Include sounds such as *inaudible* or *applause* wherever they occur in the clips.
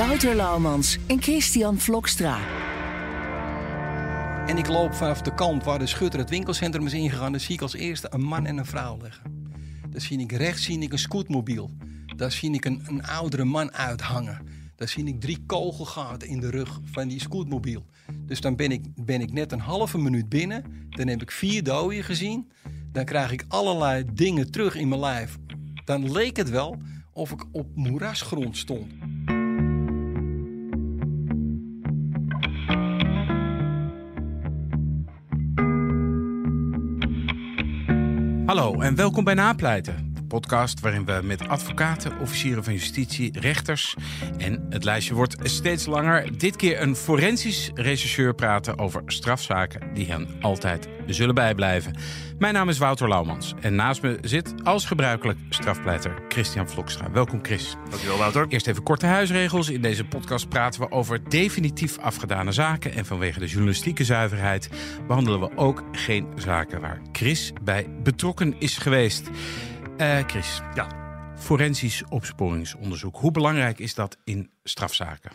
Wouter Laumans en Christian Vlokstra. En ik loop vanaf de kant waar de schutter het winkelcentrum is ingegaan. Dan zie ik als eerste een man en een vrouw liggen. Dan zie ik rechts zie ik een scootmobiel. Daar zie ik een, een oudere man uithangen. Daar zie ik drie kogelgaten in de rug van die scootmobiel. Dus dan ben ik, ben ik net een halve minuut binnen. Dan heb ik vier doden gezien. Dan krijg ik allerlei dingen terug in mijn lijf. Dan leek het wel of ik op moerasgrond stond. Hallo en welkom bij Napleiten. Podcast waarin we met advocaten, officieren van justitie, rechters... en het lijstje wordt steeds langer... dit keer een forensisch rechercheur praten over strafzaken... die hen altijd zullen bijblijven. Mijn naam is Wouter Laumans en naast me zit als gebruikelijk strafpleiter Christian Vlokstra. Welkom Chris. Dankjewel Wouter. Eerst even korte huisregels. In deze podcast praten we over definitief afgedane zaken. En vanwege de journalistieke zuiverheid behandelen we ook geen zaken waar Chris bij betrokken is geweest. Eh Chris, Ja. forensisch opsporingsonderzoek. Hoe belangrijk is dat in strafzaken?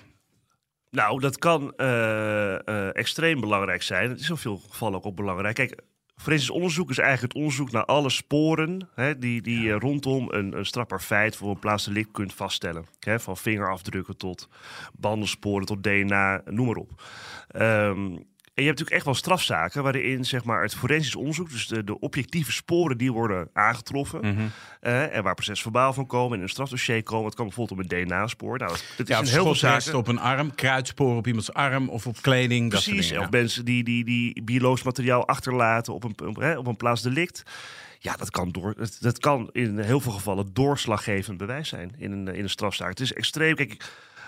Nou, dat kan eh, eh, extreem belangrijk zijn. Het is in veel gevallen ook, ook belangrijk. Kijk, forensisch onderzoek is eigenlijk het onderzoek naar alle sporen hè, die, die je rondom een, een strafbaar feit voor een plaatsdelict kunt vaststellen. Hè, van vingerafdrukken tot bandelsporen tot DNA, noem maar op. Ehm, en je hebt natuurlijk echt wel strafzaken waarin zeg maar, het forensisch onderzoek, dus de, de objectieve sporen die worden aangetroffen, eh, en waar procesverbaal van komen, in een strafdossier komen. Het kan bijvoorbeeld op een DNA-spoor. Nou, dat, dat Ja, is in heel veel zaken. op een arm, kruidsporen op iemands arm of op kleding. dat Precies, dingen, of mensen die, die, die biologisch materiaal achterlaten op een, op, hè, op een plaats delict. Ja, dat kan, door, dat, dat kan in heel veel gevallen doorslaggevend bewijs zijn in een, in een strafzaak. Het is extreem. Kijk,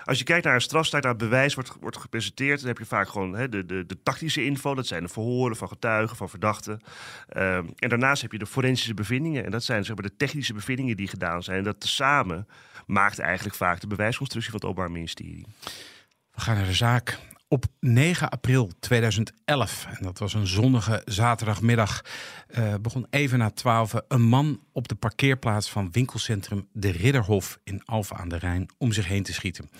als je kijkt naar een strafzaak, naar bewijs wordt, wordt gepresenteerd, dan heb je vaak gewoon hè, de, de, de tactische info. Dat zijn de verhoren van getuigen, van verdachten. Ehm, en daarnaast heb je de forensische bevindingen. En dat zijn zeg maar, de technische bevindingen die gedaan zijn. En dat tezamen maakt eigenlijk vaak de bewijsconstructie van het Openbaar Ministerie. We gaan naar de zaak. Op 9 april 2011, en dat was een zonnige zaterdagmiddag, eh, begon even na 12 een man op de parkeerplaats van winkelcentrum De Ridderhof in Alphen aan de Rijn om zich heen te schieten.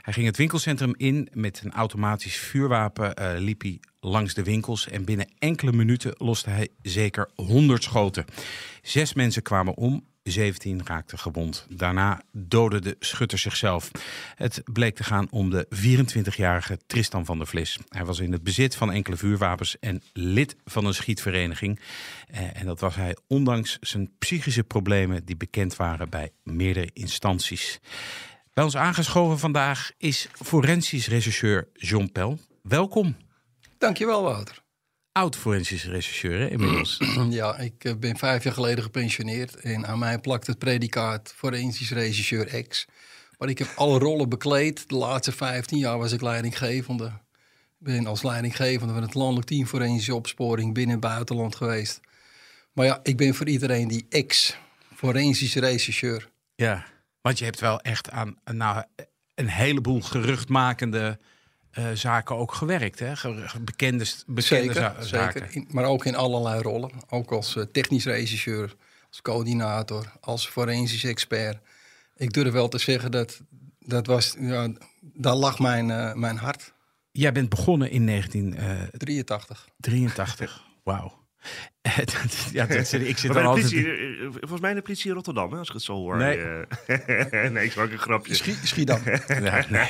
Hij ging het winkelcentrum in met een automatisch vuurwapen, eh, liep hij langs de winkels en binnen enkele minuten loste hij zeker 100 schoten. Zes mensen kwamen om, 17 raakten gewond. Daarna doodde de schutter zichzelf. Het bleek te gaan om de 24-jarige Tristan van der Vlis. Hij was in het bezit van enkele vuurwapens en lid van een schietvereniging. Eh, En dat was hij ondanks zijn psychische problemen die bekend waren bij meerdere instanties. Bij ons aangeschoven vandaag is forensisch rechercheur John Pel. Welkom. Dankjewel Wouter. Oud forensisch rechercheur hè, inmiddels. *clears throat* Ja, ik eh, ben vijf jaar geleden gepensioneerd en aan mij plakt het predicaat forensisch regisseur X. Maar ik heb alle rollen bekleed. De laatste 15 jaar was ik leidinggevende. Ik ben als leidinggevende van het landelijk team forensische opsporing binnen en buitenland geweest. Maar ja, ik ben voor iedereen die X, forensisch rechercheur. Ja, want je hebt wel echt aan nou, een heleboel geruchtmakende eh, zaken ook gewerkt. Hè? Bekende, bekende Zeker, za- zaken. zeker. In- maar ook in allerlei rollen. Ook als eh, technisch regisseur, als coördinator, als forensisch expert. Ik durf wel te zeggen dat dat was, ja, daar lag mijn, eh, mijn hart. Jij bent begonnen in 1983. 83. *laughs* Wauw. *laughs* ja, dat, ik zit Maar altijd... eh, eh, volgens mij de politie in Rotterdam, hè, als ik het zo hoor. Nee. *laughs* Nee, ik maak een grapje. Schiet, Schiedam. Ja, nee.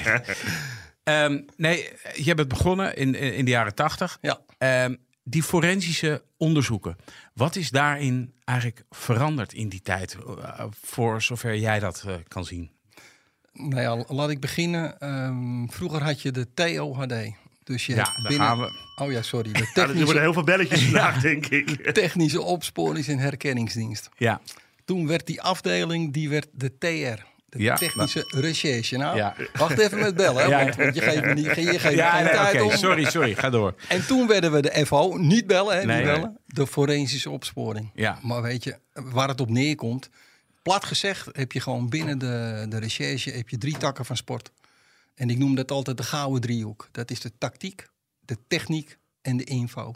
Ehm, nee, je bent begonnen in, in de jaren 80. Ja. Ehm, die forensische onderzoeken. Wat is daarin eigenlijk veranderd in die tijd? eh, voor zover jij dat eh, kan zien. Nou ja, laat ik beginnen. Ehm, vroeger had je de TOHD. Dus je Ja, hebt daar gaan we. Oh ja, sorry. De *laughs* Ja, er worden technische, heel veel belletjes *laughs* vandaag, denk ik. *laughs* technische opsporings- en herkenningsdienst. Ja. Toen werd die afdeling, die werd de TR, De Ja, technische recherche. Nou, Ja. wacht even met bellen. Ja, want, je geeft me, niet, je geeft me Ja, geen nee, tijd om. sorry, sorry, ga door. En toen werden we de FO, niet bellen, hè, Nee, niet nee. bellen. De forensische opsporing. Ja. Maar weet je, waar het op neerkomt, plat gezegd heb je gewoon binnen de, de recherche heb je drie takken van sport. En ik noem dat altijd de gouden driehoek. Dat is de tactiek, de techniek en de info.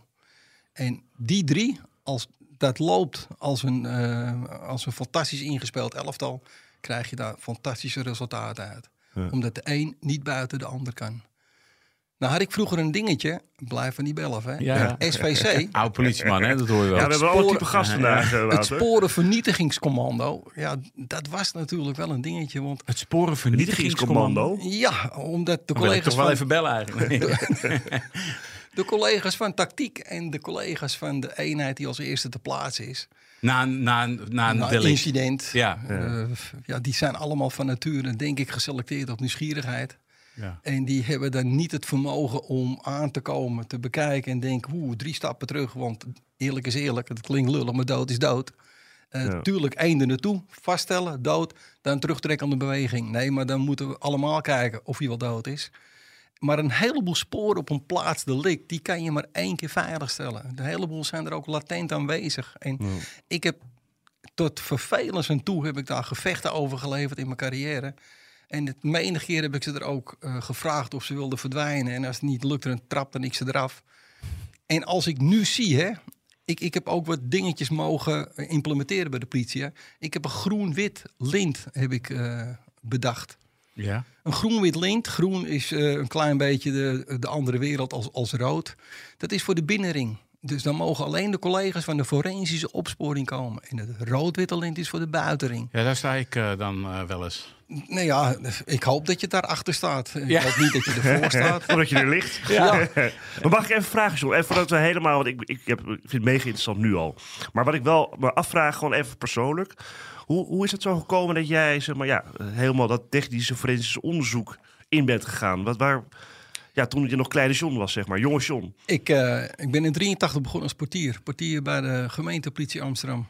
En die drie, als dat loopt als een, eh, als een fantastisch ingespeeld elftal, krijg je daar fantastische resultaten uit. Omdat de een niet buiten de ander kan. Nou had ik vroeger een dingetje, blijven niet bellen, hè? Ja. SVC. *laughs* Oud politieman, hè? dat hoor je wel. Ja, we hebben alle type gasten vandaag, eh, Het sporenvernietigingscommando, ja, dat was natuurlijk wel een dingetje. Want Het sporenvernietigingscommando. Vernietigingscommando. ja, omdat de collega's, toch wel van, even bellen eigenlijk. *laughs* *laughs* de collega's van tactiek en de collega's van de eenheid die als eerste te plaatsen is, na, een- na, na een na incident, Ja. eh, ja, die zijn allemaal van nature, denk ik, geselecteerd op nieuwsgierigheid. Ja. En die hebben dan niet het vermogen om aan te komen, te bekijken en denken, oeh, drie stappen terug. Want eerlijk is eerlijk, het klinkt lullig, maar dood is dood. Eh Ja. Tuurlijk, er naartoe, vaststellen, dood, dan terugtrekken aan de beweging. Nee, maar dan moeten we allemaal kijken of hij wel dood is. Maar een heleboel sporen op een plaats delict, die kan je maar één keer veiligstellen. Een heleboel zijn er ook latent aanwezig. En ik heb tot vervelens en toe heb ik daar gevechten over geleverd in mijn carrière. En het menige keer heb ik ze er ook eh, gevraagd of ze wilden verdwijnen. En als het niet lukte, dan trapte ik ze eraf. En als ik nu zie, hè, ik, ik heb ook wat dingetjes mogen eh, implementeren bij de politie. Hè. Ik heb een groen-wit lint heb ik, eh, bedacht. Ja. Een groen-wit lint. Groen is eh, een klein beetje de, de andere wereld als, als rood. Dat is voor de binnenring. Dus dan mogen alleen de collega's van de forensische opsporing komen. En het rood-witte lint is voor de buitenring. ja, daar sta ik eh, dan eh, wel eens. Nou ja, ik hoop dat je daarachter staat. Ik Ja. hoop niet dat je ervoor *laughs* staat. Voordat je er ligt. *laughs* Ja. *laughs* maar mag ik even vragen, John? Even voordat we helemaal... Want ik, ik, heb, ik vind het mega interessant nu al. Maar wat ik wel me afvraag, gewoon even persoonlijk. Hoe, hoe is het zo gekomen dat jij zeg maar, ja, helemaal dat technische forensische onderzoek in bent gegaan? Wat, waar, ja, toen je nog kleine John was, zeg maar. Jonge John. Ik, eh, ik ben in 83 begonnen als portier. Portier bij de gemeentepolitie Amsterdam.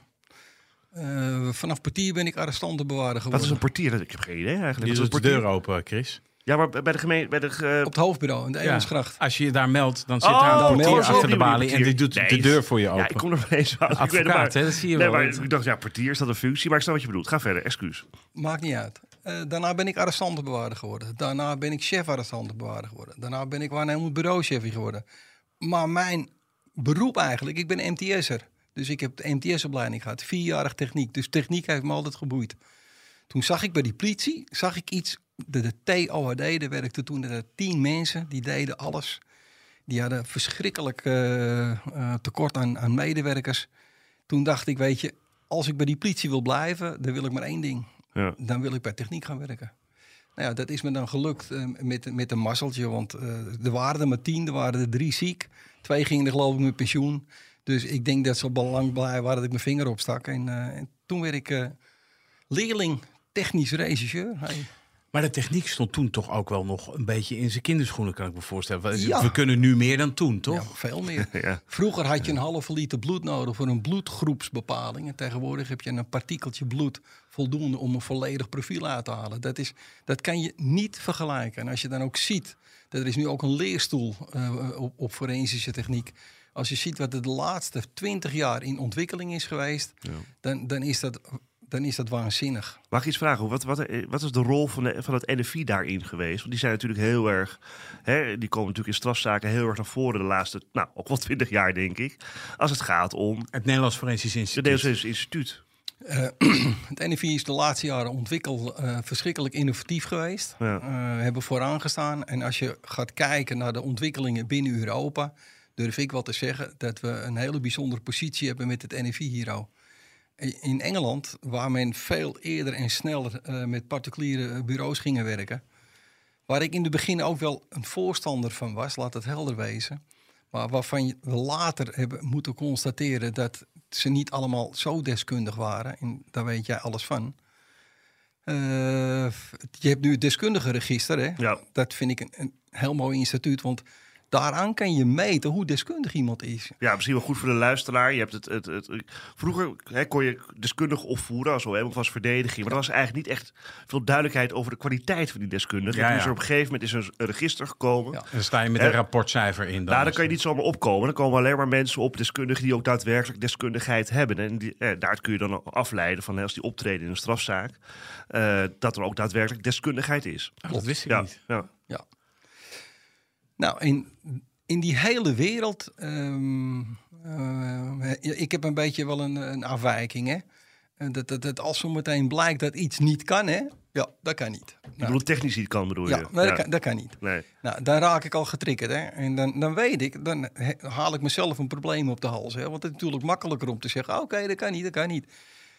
Eh, vanaf portier ben ik arrestantenbewaarder Wat geworden. is een portier? Ik heb geen idee eigenlijk. Die Wat is doet een de deur open, Chris. Ja, maar bij de gemeente... Bij de, ge- Op het hoofdbureau in de Ja. Als je je daar meldt, dan zit Oh, daar een portier achter de balie en die doet Nee, de deur voor je open. Ja, ik kom er weet het Advocaat, maar- hè, dat zie je nee, wel. maar ik dacht, ja, portier, is dat een functie? Maar ik snap wat je bedoelt. Ga verder, excuus. Maakt niet uit. Eh, daarna ben ik arrestantenbewaarder geworden. Daarna ben ik chef arrestantenbewaarder geworden. Daarna ben ik waarnemend bureauchef geworden. Maar mijn beroep eigenlijk, ik ben MTS'er. Dus ik heb de MTS-opleiding gehad. Vierjarig techniek. Dus techniek heeft me altijd geboeid. Toen zag ik bij die politie, zag ik iets. De, de TOHD, daar werkte toen er tien mensen. Die deden alles. Die hadden verschrikkelijk eh, eh, tekort aan, aan medewerkers. Toen dacht ik, weet je, als ik bij die politie wil blijven, dan wil ik maar één ding Ja. dan wil ik bij techniek gaan werken. Nou ja, dat is me dan gelukt eh, met, met een mazzeltje. Want er waren er maar tien, er waren er drie ziek. Twee gingen er geloof ik met pensioen. Dus ik denk dat ze belang blij waren dat ik mijn vinger opstak. En, en toen werd ik leerling technisch regisseur. Hey. Maar de techniek stond toen toch ook wel nog een beetje in zijn kinderschoenen, kan ik me voorstellen. We, Ja. we kunnen nu meer dan toen, Ja, toch? veel meer. *laughs* Ja. Vroeger had je een halve liter bloed nodig voor een bloedgroepsbepaling. En tegenwoordig heb je een partikeltje bloed voldoende om een volledig profiel uit te halen. Dat, is, dat kan je niet vergelijken. En als je dan ook ziet, dat er is nu ook een leerstoel eh, op, op forensische techniek. Als je ziet wat er de laatste twintig jaar in ontwikkeling is geweest, dan, dan, is dat, dan is dat waanzinnig. Mag ik iets vragen? Wat, wat, wat is de rol van, de, van het NFI daarin geweest? Want die zijn natuurlijk heel erg... Hè, die komen natuurlijk in strafzaken heel erg naar voren de laatste... Nou, ook wel twintig jaar, denk ik. Als het gaat om Het Nederlands Forensisch het Instituut. Nederlands Instituut. Eh, *clears throat* het NFI is de laatste jaren ontwikkeld eh, verschrikkelijk innovatief geweest. Ja. Eh, hebben vooraan gestaan. En als je gaat kijken naar de ontwikkelingen binnen Europa, durf ik wel te zeggen dat we een hele bijzondere positie hebben met het NFI hier. In Engeland, waar men veel eerder en sneller eh, met particuliere bureaus gingen werken, waar ik in het begin ook wel een voorstander van was, laat het helder wezen. Maar waarvan je- we later hebben moeten constateren dat ze niet allemaal zo deskundig waren. En daar weet jij alles van. Eh, je hebt nu het deskundige register. Hè? Ja. Dat vind ik een, een heel mooi instituut. Want Daaraan kan je meten hoe deskundig iemand is. Ja, misschien wel goed voor de luisteraar. Je hebt het, het, het, vroeger hè, kon je deskundig opvoeren, als helemaal was verdediging. Maar er was eigenlijk niet echt veel duidelijkheid over de kwaliteit van die deskundige. Ja, En toen ja. is er op een gegeven moment is er een register gekomen. Ja. En dan sta je met Hè? een rapportcijfer in. Dan Nou, dan kan je niet zomaar opkomen. Dan komen alleen maar mensen op, deskundigen die ook daadwerkelijk deskundigheid hebben. En die, eh, daar kun je dan afleiden van hè, als die optreden in een strafzaak, eh, dat er ook daadwerkelijk deskundigheid is. Oh, dat wist ik Ja, niet. ja. Nou, in, in die hele wereld. ehm, eh, ik heb een beetje wel een, een afwijking. Hè? Eh, Dat, dat, dat als zo meteen blijkt dat iets niet kan, hè? Ja, dat kan niet. Ik Nou, bedoel, technisch niet kan, bedoel je? ja, Dat, kan, dat kan niet. Nee. Nou, dan raak ik al getriggerd. Hè? En dan, dan weet ik, dan haal ik mezelf een probleem op de hals. Hè? Want het is natuurlijk makkelijker om te zeggen: oké, dat kan niet, dat kan niet.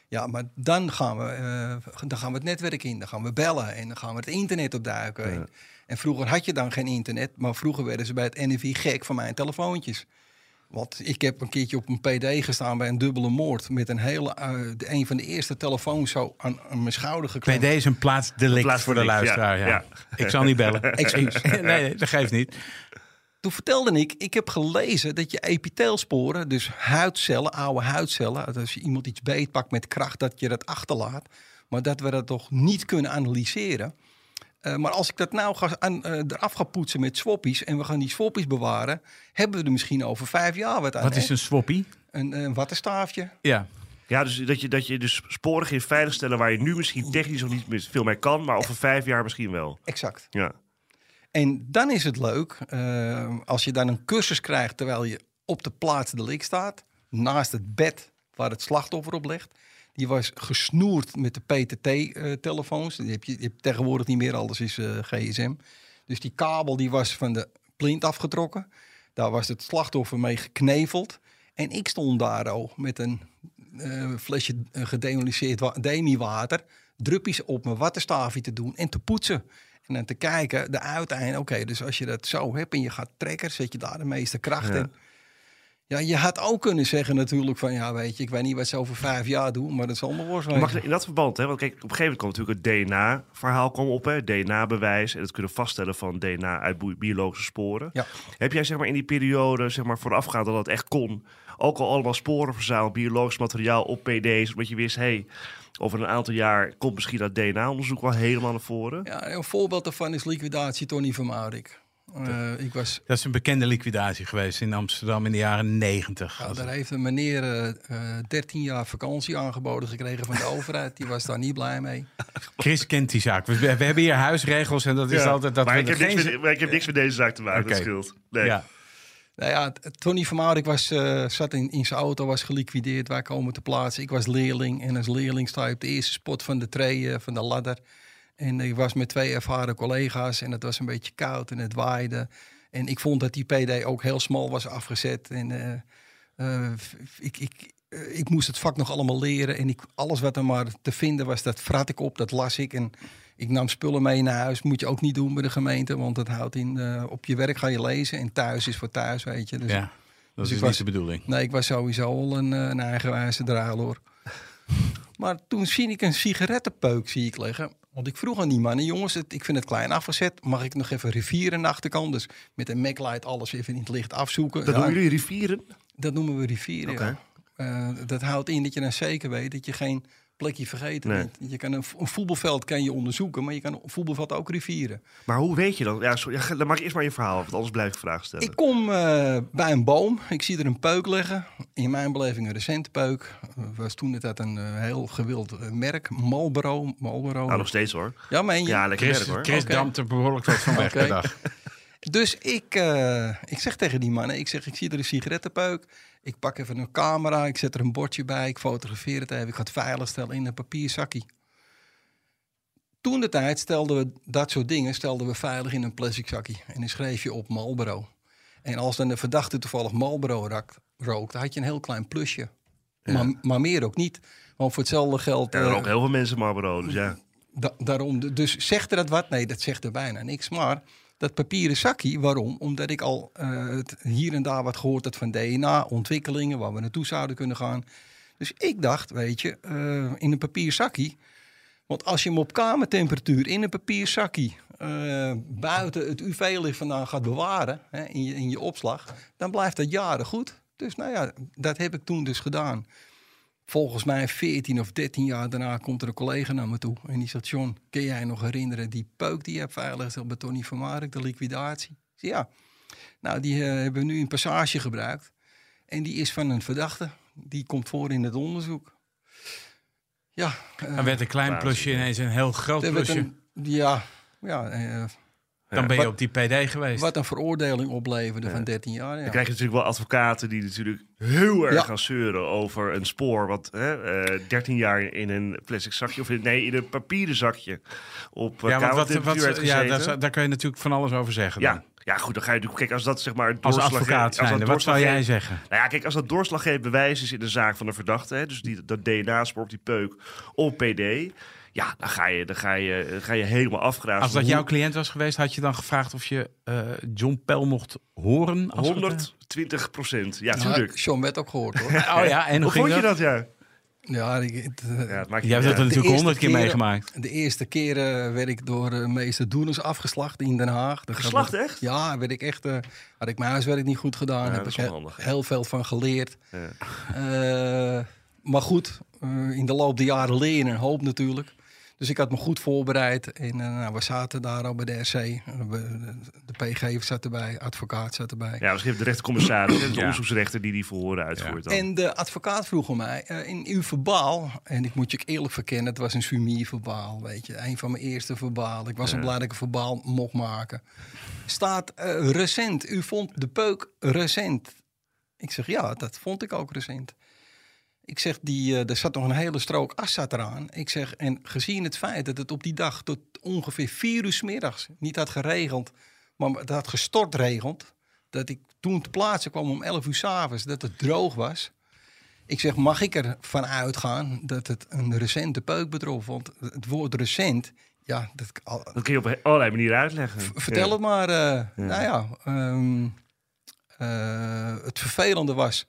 Ja, maar dan gaan, we, eh, dan gaan we het netwerk in, dan gaan we bellen en dan gaan we het internet opduiken. En, en vroeger had je dan geen internet, maar vroeger werden ze bij het NFI gek van mijn telefoontjes. Want ik heb een keertje op een PD gestaan bij een dubbele moord. Met een hele, eh, de- een van de eerste telefoons zo aan, aan mijn schouder geklemd. PD is een plaatsdelict voor de luisteraar. ja, Ja, ja. Ik zal niet bellen. *laughs* Excuus. *laughs* nee, nee, dat geeft niet. Toen vertelde ik, ik heb gelezen dat je epiteelsporen, dus huidcellen, oude huidcellen, als je iemand iets beetpakt met kracht, dat je dat achterlaat. Maar dat we dat toch niet kunnen analyseren. Eh, maar als ik dat nou ga aan, eh, eraf ga poetsen met swappies en we gaan die swappies bewaren, hebben we er misschien over vijf jaar wat aan. Wat hè? is een swappie? een, een wattenstaafje? Ja. Ja, dus dat je, dat je dus sporen ging veiligstellen waar je nu misschien technisch nog niet veel mee kan, maar over vijf jaar misschien wel. Exact. Ja. En dan is het leuk eh, als je dan een cursus krijgt terwijl je op de plaats delict staat, naast het bed waar het slachtoffer op ligt. Die was gesnoerd met de PTT-telefoons. die heb je, je hebt tegenwoordig niet meer, alles is eh, GSM. Dus die kabel die was van de plint afgetrokken. Daar was het slachtoffer mee gekneveld. En ik stond daar al met een eh, flesje eh, gedemoliseerd wa- demi-water. Druppies op mijn wattenstaafje te doen en te poetsen. En dan te kijken, de uiteinde. Oké, dus als je dat zo hebt en je gaat trekken, zet je daar de meeste kracht Ja. in. Ja, je had ook kunnen zeggen natuurlijk van... ja, weet je, ik weet niet wat ze over vijf jaar doen... maar dat zal me worst Mag in dat verband, hè, want kijk, op een gegeven moment komt natuurlijk het DNA-verhaal kwam op, hè, DNA-bewijs en het kunnen vaststellen van DNA uit biologische sporen. Ja. Heb jij zeg maar in die periode, zeg maar voorafgaand dat dat echt kon, ook al allemaal sporen verzameld, biologisch materiaal op PD's, omdat je wist, hé, hey, over een aantal jaar komt misschien dat DNA-onderzoek wel helemaal naar voren. Ja, een voorbeeld daarvan is liquidatie Tony van Maurik. Eh, ik was, Dat is een bekende liquidatie geweest in Amsterdam in de jaren negentig. ja, daar heeft een meneer eh, eh, 13 jaar vakantie aangeboden gekregen van de *laughs* overheid. Die was daar niet blij mee. Chris kent die zaak. We, we hebben hier huisregels en dat is Ja. altijd dat maar, ik heb er niks geen... met, maar ik heb niks met deze zaak te maken, dat scheelt. Nee. Ja. Nou ja, Tony van Maurik was, eh, zat in, in zijn auto, was geliquideerd. Wij komen te plaatsen. Ik was leerling. En als leerling sta je op de eerste spot van de tree, eh, van de ladder. En ik was met twee ervaren collega's. En het was een beetje koud en het waaide. En ik vond dat die PD ook heel smal was afgezet. En eh, eh, ik, ik, eh, ik moest het vak nog allemaal leren. En ik, alles wat er maar te vinden was, dat vrat ik op, dat las ik. En ik nam spullen mee naar huis. Moet je ook niet doen bij de gemeente. Want het houdt in, op je werk ga je lezen. En thuis is voor thuis, weet je. Dus ja, dat Dus is ik niet was- de bedoeling. Nee, ik was sowieso al een, een eigenwijze draaloor. *laughs* maar toen zie ik een sigarettenpeuk zie ik liggen. Want ik vroeg aan die mannen, jongens, het, ik vind het klein afgezet. Mag ik nog even rivieren aan de achterkant? Dus met een MacLight alles even in het licht afzoeken. Dat Ja, noemen jullie rivieren? dat noemen we rivieren, ja. Eh, dat houdt in dat je dan zeker weet dat je geen plekje vergeten Nee. Je kan een, een voetbalveld kan je onderzoeken, maar je kan een voetbalveld ook rivieren. Maar hoe weet je dat? Ja, sorry, ja, dan maak ik eerst maar je verhaal, af, want anders blijf ik vragen stellen. Ik kom eh, bij een boom. Ik zie er een peuk liggen. In mijn beleving een recente peuk. Uh, was toen het een eh, heel gewild eh, merk. Marlboro. Marlboro. Nou, nog steeds hoor. Ja, meen je? Ja, lekker Chris, werk hoor. Chris Oké. dampt er behoorlijk wat van weg dag. *laughs* Dus ik, eh, ik zeg tegen die mannen, ik zeg, ik zie er een sigarettenpeuk. Ik pak even een camera, ik zet er een bordje bij, ik fotografeer het even. Ik ga het veilig stellen in een papierzakje. Toen de tijd stelden we dat soort dingen stelden we veilig in een plastic zakje. En dan schreef je op Marlboro. En als dan de verdachte toevallig Marlboro rak- rookt, dan had je een heel klein plusje. Maar, maar meer ook niet. Want voor hetzelfde geld... Ja, er eh, ook heel veel mensen Marlboro, dus ja. Da- daarom, dus zegt er dat wat? Nee, dat zegt er bijna niks. Maar dat papieren zakje, waarom? Omdat ik al het hier en daar wat gehoord had van DNA, ontwikkelingen, waar we naartoe zouden kunnen gaan. Dus ik dacht, weet je, eh, in een papieren zakje, Want als je hem op kamertemperatuur in een papierzakje eh, buiten het UV-licht vandaan gaat bewaren hè, in, je, in je opslag, dan blijft dat jaren goed. Dus nou ja, dat heb ik toen dus gedaan. Volgens mij 14 of 13 jaar daarna komt er een collega naar me toe. En die zegt, John, kun jij nog herinneren die peuk die je hebt veilig bij Tony van Mark, de liquidatie? Zeg, ja. Nou, die eh, hebben we nu in passage gebruikt. En die is van een verdachte. Die komt voor in het onderzoek. Ja. eh, Dan werd een klein plusje ineens een heel groot er plusje. een, ja, ja eh, Dan ben je Wat- op die PD geweest. wat een veroordeling opleverde van 13 jaar. Ja. Dan krijg je natuurlijk wel advocaten die natuurlijk heel erg Ja. gaan zeuren over een spoor. wat hè, eh 13 jaar in een plastic zakje, of in, nee, in een papieren zakje op eh, ja, want wat, wat, ja gezeten. daar, daar kan je natuurlijk van alles over zeggen. ja, dan. ja, goed, dan ga je natuurlijk... Kijk, als dat zeg maar... het Als doorslag- advocaat als dat zijn, wat zou jij zeggen? Nou ja, kijk, als dat doorslaggevend bewijs is in de zaak van de verdachte, hè, dus die, dat DNA-spoor op die peuk op PD, ja, dan ga je, dan ga je, dan ga je helemaal afgraven. Als dat Hoe- jouw cliënt was geweest, had je dan gevraagd of je eh, John Pell mocht horen? Als het- 120 procent, ja, Ja, tuurlijk. John werd ook gehoord hoor. *laughs* Oh ja, en hoe Hoe ging vond je dat? dat, ja? ja, ik- het, eh, ja het maakt je Jij hebt dat natuurlijk honderd keer keren- meegemaakt. De eerste keren werd ik door eh, meester Doeners afgeslacht in Den Haag. Daar Geslacht, echt? Ja, werd ik echt, eh, had ik mijn huiswerk niet goed gedaan. Ja, heb ik heel, handig, ja. heel veel van geleerd. Ja. Eh, maar goed, eh, in de loop der jaren leer je een hoop natuurlijk. Dus ik had me goed voorbereid. En eh, nou, we zaten daar al bij de RC. We- de PG zat erbij, advocaat zat erbij. Ja, misschien de rechtercommissaris, *clears throat* de Ja. onderzoeksrechter die die verhoren uitvoert. Dan. En de advocaat vroeg aan mij, eh, in uw verbaal, en ik moet je eerlijk verkennen, het was een sumie-verbaal, weet je. Een van mijn eerste verbalen. Ik was een blij dat ik een verbaal mocht maken. Staat eh, recent, u vond de peuk recent. Ik zeg, ja, dat vond ik ook recent. Ik zeg, die, eh, er zat nog een hele strook as zat eraan. Ik zeg, en gezien het feit dat het op die dag tot ongeveer vier uur 's middags niet had geregeld, maar het had gestort regend, dat ik toen te plaatsen kwam om 11 uur s'avonds, dat het droog was. Ik zeg, mag ik ervan uitgaan dat het een recente peuk betrof? Want het woord recent, ja, dat, al- Dat kun je op allerlei manieren uitleggen. vertel Ja. het maar. eh, Nou ja, ehm, eh, het vervelende was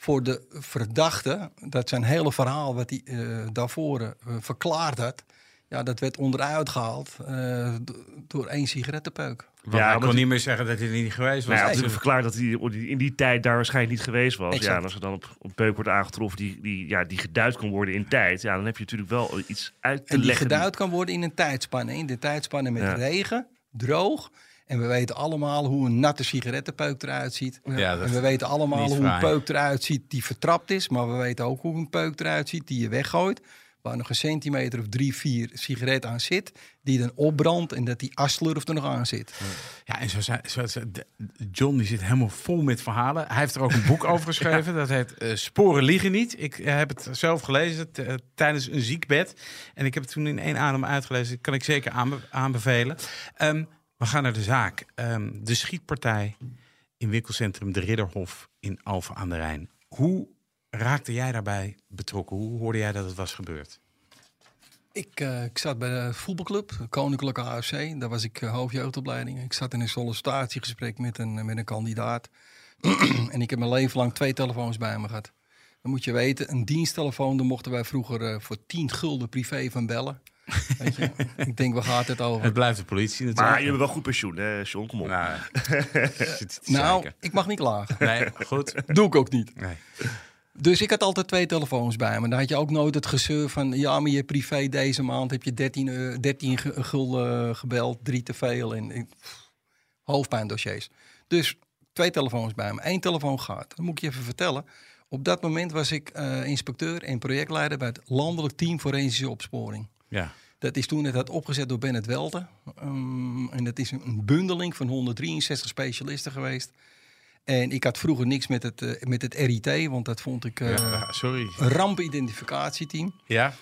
voor de verdachte, dat zijn hele verhaal wat hij eh, daarvoor eh, verklaard had, ja, dat werd onderuit gehaald eh, do- door één sigarettenpeuk. Want Ja, hij omdat kon niet meer zeggen dat hij er niet geweest was. Nou ja, als Nee. hij verklaart dat hij die- in die tijd daar waarschijnlijk niet geweest was. Exact. Ja, en als er dan op een peuk wordt aangetroffen die, die, ja, die geduid kan worden in tijd. Ja, dan heb je natuurlijk wel iets uit te En die leggen. geduid kan worden in een tijdspanne. In de tijdspanne met Ja. regen, droog. En we weten allemaal hoe een natte sigarettenpeuk eruit ziet. Ja, en we weten allemaal hoe een peuk eruit ziet die vertrapt is. Maar we weten ook hoe een peuk eruit ziet die je weggooit. Waar nog een centimeter of drie, vier sigaret aan zit. Die dan opbrandt en dat die aslurf er nog aan zit. Ja, en zo zijn, zo, John die zit helemaal vol met verhalen. Hij heeft er ook een boek *laughs* over geschreven. Dat heet eh, Sporen liegen niet. Ik eh, heb het zelf gelezen t- eh, tijdens een ziekbed. En ik heb het toen in één adem uitgelezen. Dat kan ik zeker aanbe- aanbevelen. Ehm, we gaan naar de zaak. Ehm, de schietpartij in winkelcentrum De Ridderhof in Alphen aan de Rijn. Hoe raakte jij daarbij betrokken? Hoe hoorde jij dat het was gebeurd? Ik, eh, ik zat bij de voetbalclub, Koninklijke AFC. Daar was ik uh, hoofdjeugdopleiding. Ik zat in een sollicitatiegesprek met een, met een kandidaat. *clears throat* en ik heb mijn leven lang twee telefoons bij me gehad. Dan moet je weten, een diensttelefoon, daar mochten wij vroeger eh, voor 10 gulden privé van bellen. Weet je? ik denk, waar gaat het over? Het blijft de politie Maar natuurlijk. je hebt wel goed pensioen, hè, John? Kom op. Nou, *laughs* Nou, ik mag niet klagen. Nee, goed. Doe ik ook niet. Nee. Dus ik had altijd twee telefoons bij me. Dan had je ook nooit het gezeur van... ja, maar je privé deze maand heb je 13, eh, 13 ge- gulden eh, gebeld. Drie te veel. En, en hoofdpijndossiers. Dus twee telefoons bij me. Eén telefoon gaat. Dat moet ik je even vertellen. Op dat moment was ik eh, inspecteur en projectleider... bij het Landelijk Team Forensische Opsporing. Ja. Dat is toen net opgezet door Bennett Welten. Ehm, en dat is een bundeling van 163 specialisten geweest. En ik had vroeger niks met het, eh, met het RIT, want dat vond ik eh, Ja, sorry. een rampidentificatieteam. Ja?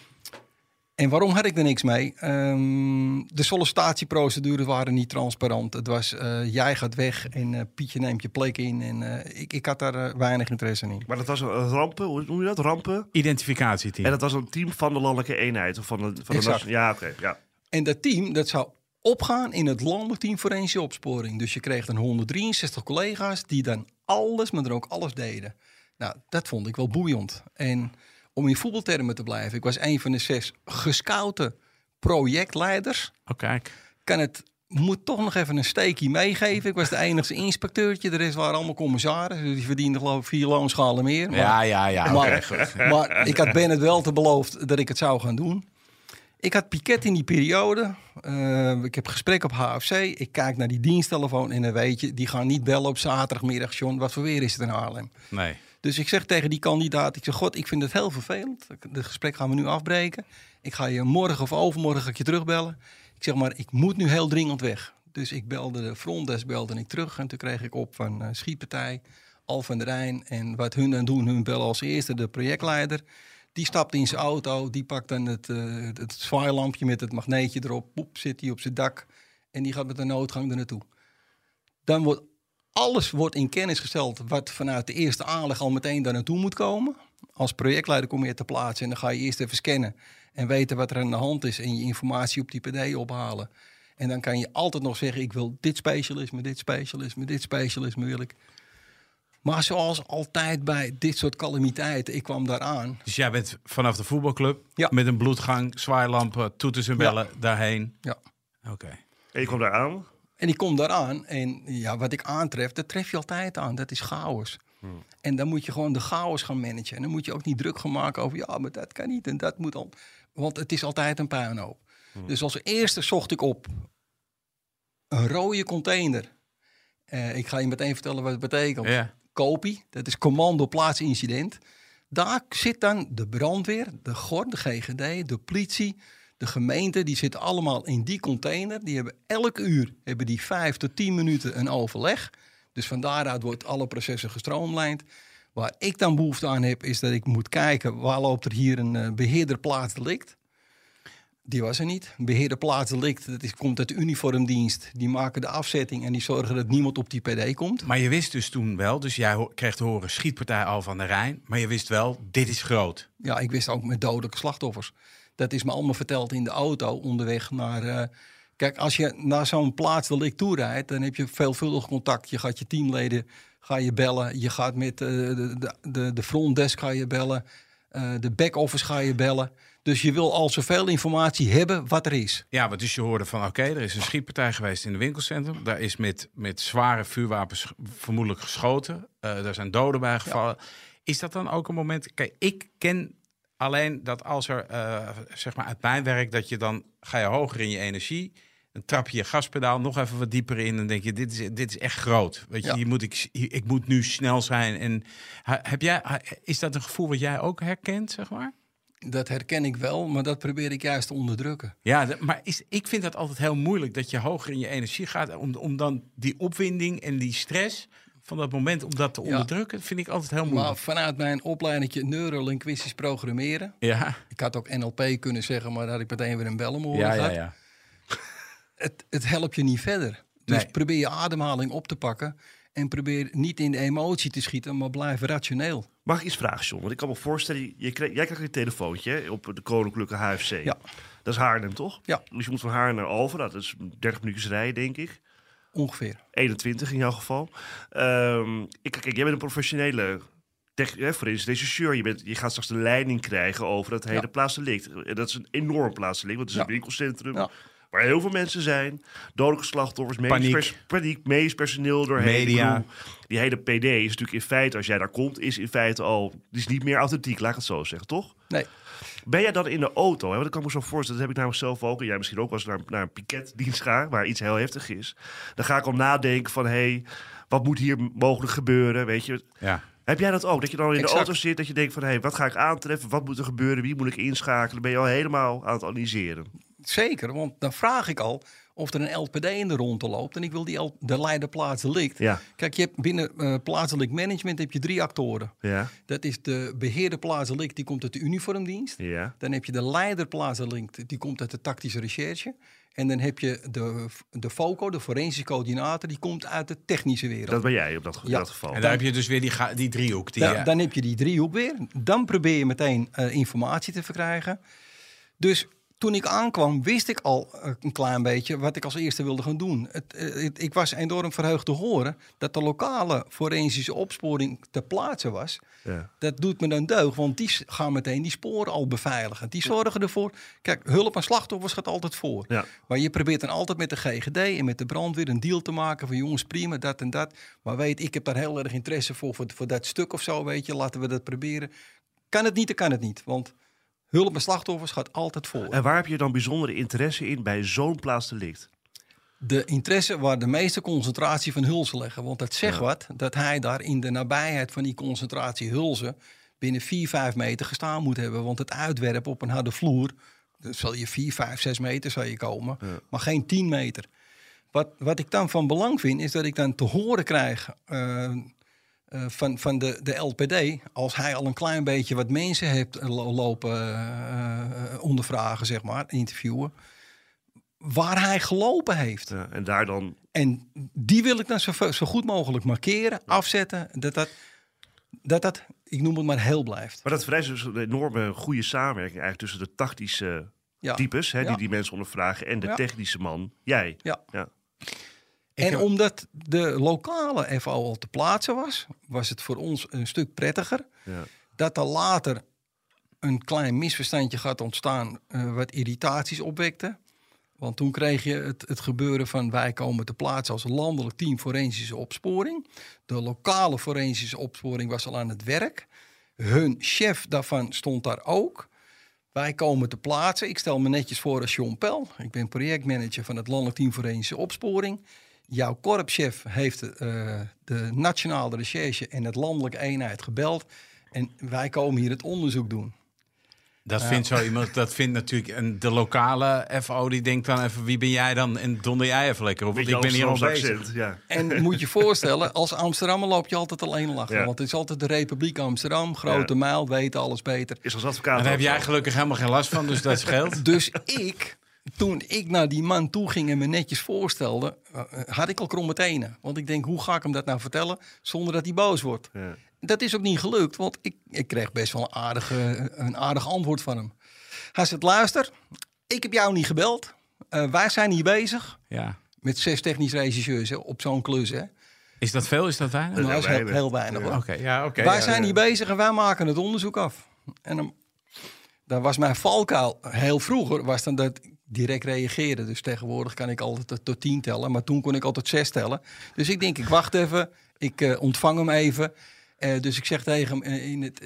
En waarom had ik er niks mee? Ehm, de sollicitatieprocedures waren niet transparant. Het was, eh, jij gaat weg en eh, Pietje neemt je plek in. En eh, ik, ik had daar weinig interesse in. Maar dat was een rampen, hoe noem je dat? Rampen? Identificatieteam. En dat was een team van de landelijke eenheid? Of van de, van de Exact. Ja, oké. ja. En dat team, dat zou opgaan in het landelijk team forensische opsporing. Dus je kreeg dan 163 collega's die dan alles, maar dan ook alles deden. Nou, dat vond ik wel boeiend. En om in voetbaltermen te blijven. Ik was een van de zes gescouten projectleiders. Oh, kijk. Kan het, moet toch nog even een steekje meegeven. Ik was de enigste inspecteurtje. De rest waren allemaal commissarissen. Dus die verdienden geloof ik vier loonschalen meer. Maar- Ja, ja, ja. maar, oké, goed. *laughs* maar ik had Bennett wel te beloofd dat ik het zou gaan doen. Ik had Piket in die periode. Eh, ik heb gesprek op HFC. Ik kijk naar die diensttelefoon en dan weet je... die gaan niet bellen op zaterdagmiddag. John, wat voor weer is het in Haarlem? Nee. Dus ik zeg tegen die kandidaat... ik zeg, god, ik vind het heel vervelend. Het gesprek gaan we nu afbreken. Ik ga je morgen of overmorgen ga je terugbellen. Ik zeg maar, ik moet nu heel dringend weg. Dus ik belde de frontdesk, belde ik terug. En toen kreeg ik op van eh, Schietpartij, Al van der Rijn. En wat hun dan doen, hun bellen als eerste de projectleider. Die stapt in zijn auto, die pakt dan het, eh, het, met het magneetje erop. Poep, zit hij op zijn dak. En die gaat met de noodgang er naartoe. Dan wordt alles wordt in kennis gesteld wat vanuit de eerste aanleg al meteen daar naartoe moet komen. Als projectleider kom je te plaatsen en dan ga je eerst even scannen en weten wat er aan de hand is en je informatie op die PD ophalen. En dan kan je altijd nog zeggen, ik wil dit specialisme, dit specialisme, dit specialisme wil ik. Maar zoals altijd bij dit soort calamiteiten, ik kwam daar aan. Dus jij bent vanaf de voetbalclub Ja. met een bloedgang, zwaailampen, toeters en bellen daarheen. Ja. Oké. En je kwam daar aan. En ik kom daar aan en ja, wat ik aantref, dat tref je altijd aan. Dat is chaos. En dan moet je gewoon de chaos gaan managen. En dan moet je ook niet druk gaan maken over, ja, maar dat kan niet en dat moet al. Want het is altijd een puinhoop. Dus als eerste zocht ik op een rode container. Eh, ik ga je meteen vertellen wat het betekent. Ja. Kopie, dat is commando plaats incident. Daar zit dan de brandweer, de GOR, de GGD, de politie, de gemeente. Die zitten allemaal in die container. Die hebben elk uur hebben die vijf tot tien minuten een overleg. Dus van daaruit wordt alle processen gestroomlijnd. Waar ik dan behoefte aan heb, is dat ik moet kijken... waar loopt er hier een eh, beheerder plaatsdelict. Die was er niet. Beheerder plaatsdelict, dat is, komt uit de uniformdienst. Die maken de afzetting en die zorgen dat niemand op die PD komt. Maar je wist dus toen wel, dus jij kreeg te horen schietpartij al van de Rijn. Maar je wist wel, dit is groot. Ja, ik wist ook met dodelijke slachtoffers. Dat is me allemaal verteld in de auto onderweg naar... eh, kijk, als je naar zo'n plaatsdelict toe rijdt... dan heb je veelvuldig contact. Je gaat je teamleden ga je bellen. Je gaat met eh, de, de, de, de frontdesk ga je bellen. Eh, de back-office ga je bellen. Dus je wil al zoveel informatie hebben wat er is. Ja, want dus je hoorde van, oké, er is een schietpartij geweest in het winkelcentrum. Daar is met, met zware vuurwapens vermoedelijk geschoten. Eh daar zijn doden bij gevallen. Is dat dan ook een moment... Kijk, ik ken alleen dat als er, eh, zeg maar uit mijn werk... dat je dan ga je hoger in je energie... Dan trap je je gaspedaal nog even wat dieper in en denk je, dit is, dit is echt groot. Weet je, Ja. hier moet ik, ik moet nu snel zijn. En heb jij, is dat een gevoel wat jij ook herkent, zeg maar? Dat herken ik wel, maar dat probeer ik juist te onderdrukken. Ja, maar is, ik vind dat altijd heel moeilijk dat je hoger in je energie gaat. Om, om dan die opwinding en die stress van dat moment om dat te Ja. onderdrukken, vind ik altijd heel Maar moeilijk. vanuit mijn opleiding neurolinguistisch programmeren... Ja, Ik had ook NLP kunnen zeggen, maar daar had ik meteen weer een bellen horen ja, ja, gehad. ja. het, het helpt je niet verder. Dus Nee. probeer je ademhaling op te pakken. En probeer niet in de emotie te schieten, maar blijf rationeel. Mag ik iets vragen, John? Want ik kan me voorstellen, je kreeg, jij krijgt een telefoontje hè, op de Koninklijke HFC. Ja. Dat is Haarlem, toch? Ja. Dus je moet van Haarlem naar Alphen. Nou, dat is 30 minuutjes rijden, denk ik. Ongeveer. 21 in jouw geval. Ehm, ik, kijk, jij bent een professionele hè, forensisch rechercheur. Je, bent, je gaat straks de leiding krijgen over dat hele Ja. En Dat is een enorm plaatsdelict, want het is Ja. een winkelcentrum. Ja. Waar heel veel mensen zijn, dodelijke slachtoffers, medisch, Paniek. pers- paniek, medisch personeel doorheen. Media. Ik Die hele PD is natuurlijk in feite, als jij daar komt, is in feite al, die is niet meer authentiek, laat ik het zo zeggen, toch? Nee, Ben jij dan in de auto? Hè? Want dat kan ik me zo voorstellen. Dat heb ik namelijk zelf ook. En jij misschien ook als naar, naar een piketdienst ga, waar iets heel heftig is. Dan ga ik al nadenken van, hé, hey, wat moet hier mogelijk gebeuren? Weet je, ja. heb jij dat ook? Dat je dan in de auto zit, dat je denkt van, hé, hey, wat ga ik aantreffen? Wat moet er gebeuren? Wie moet ik inschakelen? Ben je al helemaal aan het analyseren? Zeker. Want dan vraag ik al of er een LPD in de ronde loopt. En ik wil die L de leider plaatsdelict. Ja, Kijk, je hebt binnen eh plaatselijk management heb je drie actoren. ja, Dat is de beheerder plaatsdelict, die komt uit de uniformdienst. ja. Dan heb je de leider plaatsdelict, die komt uit de tactische recherche. En dan heb je de, de FOCO, de forensische coördinator, die komt uit de technische wereld. Dat ben jij op dat, Ja. dat geval. En daar heb je dus weer die, die driehoek. Die, Ja, eh, Dan heb je die driehoek weer. Dan probeer je meteen eh, informatie te verkrijgen. Dus toen ik aankwam, wist ik al eh, een klein beetje wat ik als eerste wilde gaan doen. Het, eh, het- ik was enorm verheugd te horen dat de lokale forensische opsporing ter plaatse was. Ja. Dat doet me dan deugd, want die gaan meteen die sporen al beveiligen. Die zorgen ervoor. Kijk, hulp aan slachtoffers gaat altijd voor. Ja. Maar je probeert dan altijd met de GGD en met de brandweer een deal te maken van jongens, prima, dat en dat. Maar weet, ik heb daar heel erg interesse voor, voor, voor dat stuk of zo, weet je. Laten we dat proberen. Kan het niet, dan kan het niet. Want hulp aan slachtoffers gaat altijd voor. En waar heb je dan bijzondere interesse in bij zo'n plaatsdelict? de interesse waar de meeste concentratie van Hulzen leggen. Want het zegt wat dat hij daar in de nabijheid van die concentratie Hulzen binnen 4, 5 meter gestaan moet hebben. Want het uitwerpen op een harde vloer, dan zal je 4, 5, 6 meter zal je komen, maar geen 10 meter. Wat, wat ik dan van belang vind, is dat ik dan te horen krijg eh, eh, van, van de, de LPD, als hij al een klein beetje wat mensen heeft lo- lopen eh, eh, ondervragen, zeg maar, interviewen, waar hij gelopen heeft. Ja, en daar dan En die wil ik dan zo, zo goed mogelijk markeren, afzetten, dat dat, dat dat, ik noem het maar, heel blijft. Maar dat vereist dus een enorme goede samenwerking eigenlijk tussen de tactische Ja. types, hè, die die mensen ondervragen, en de technische man, jij. Ja. En heb- omdat de lokale FO al te plaatsen was, was het voor ons een stuk prettiger Ja. dat er later een klein misverstandje gaat ontstaan, eh, wat irritaties opwekte. Want toen kreeg je het, het gebeuren van wij komen te plaatsen als landelijk team forensische opsporing. De lokale forensische opsporing was al aan het werk. Hun chef daarvan stond daar ook. Wij komen te plaatsen. Ik stel me netjes voor als John Pel. Ik ben projectmanager van het landelijk team forensische opsporing. Jouw korpschef heeft eh, de nationale recherche en het landelijke eenheid gebeld. En wij komen hier het onderzoek doen. Dat vindt zo iemand, dat vindt natuurlijk een, de lokale FO, die denkt dan even, wie ben jij dan? En donder jij even lekker op, want Beetje ik ben hier al bezig. ja. En moet je voorstellen, als Amsterdammer loop je altijd alleen lachen. Ja. Want het is altijd de Republiek Amsterdam, grote Ja. mijl, weten alles beter. Is als advocaat En daar heb jij gelukkig helemaal geen last van, dus dat scheelt. *laughs* Dus ik, toen ik naar die man toe ging en me netjes voorstelde, eh, had ik al kromme tenen. Want ik denk, hoe ga ik hem dat nou vertellen zonder dat hij boos wordt? Ja. Dat is ook niet gelukt, want ik, ik kreeg best wel een, aardige, een aardig antwoord van hem. Hij zegt, luister, ik heb jou niet gebeld. Eh, wij zijn hier bezig Ja. met zes technisch regisseurs hè, op zo'n klus. Hè. Is dat veel? Is dat weinig? Nou, dat is heel, weinig. heel weinig hoor. Oké, ja, oké. Wij ja, zijn ja. hier bezig en wij maken het onderzoek af. En dan, dan was mijn valkuil heel vroeger, was dan dat direct reageren. Dus tegenwoordig kan ik altijd tot- tien tellen, maar toen kon ik altijd zes tellen. Dus ik denk, ik wacht even, ik eh, ontvang hem even. Eh, dus ik zeg tegen hem eh, in, het,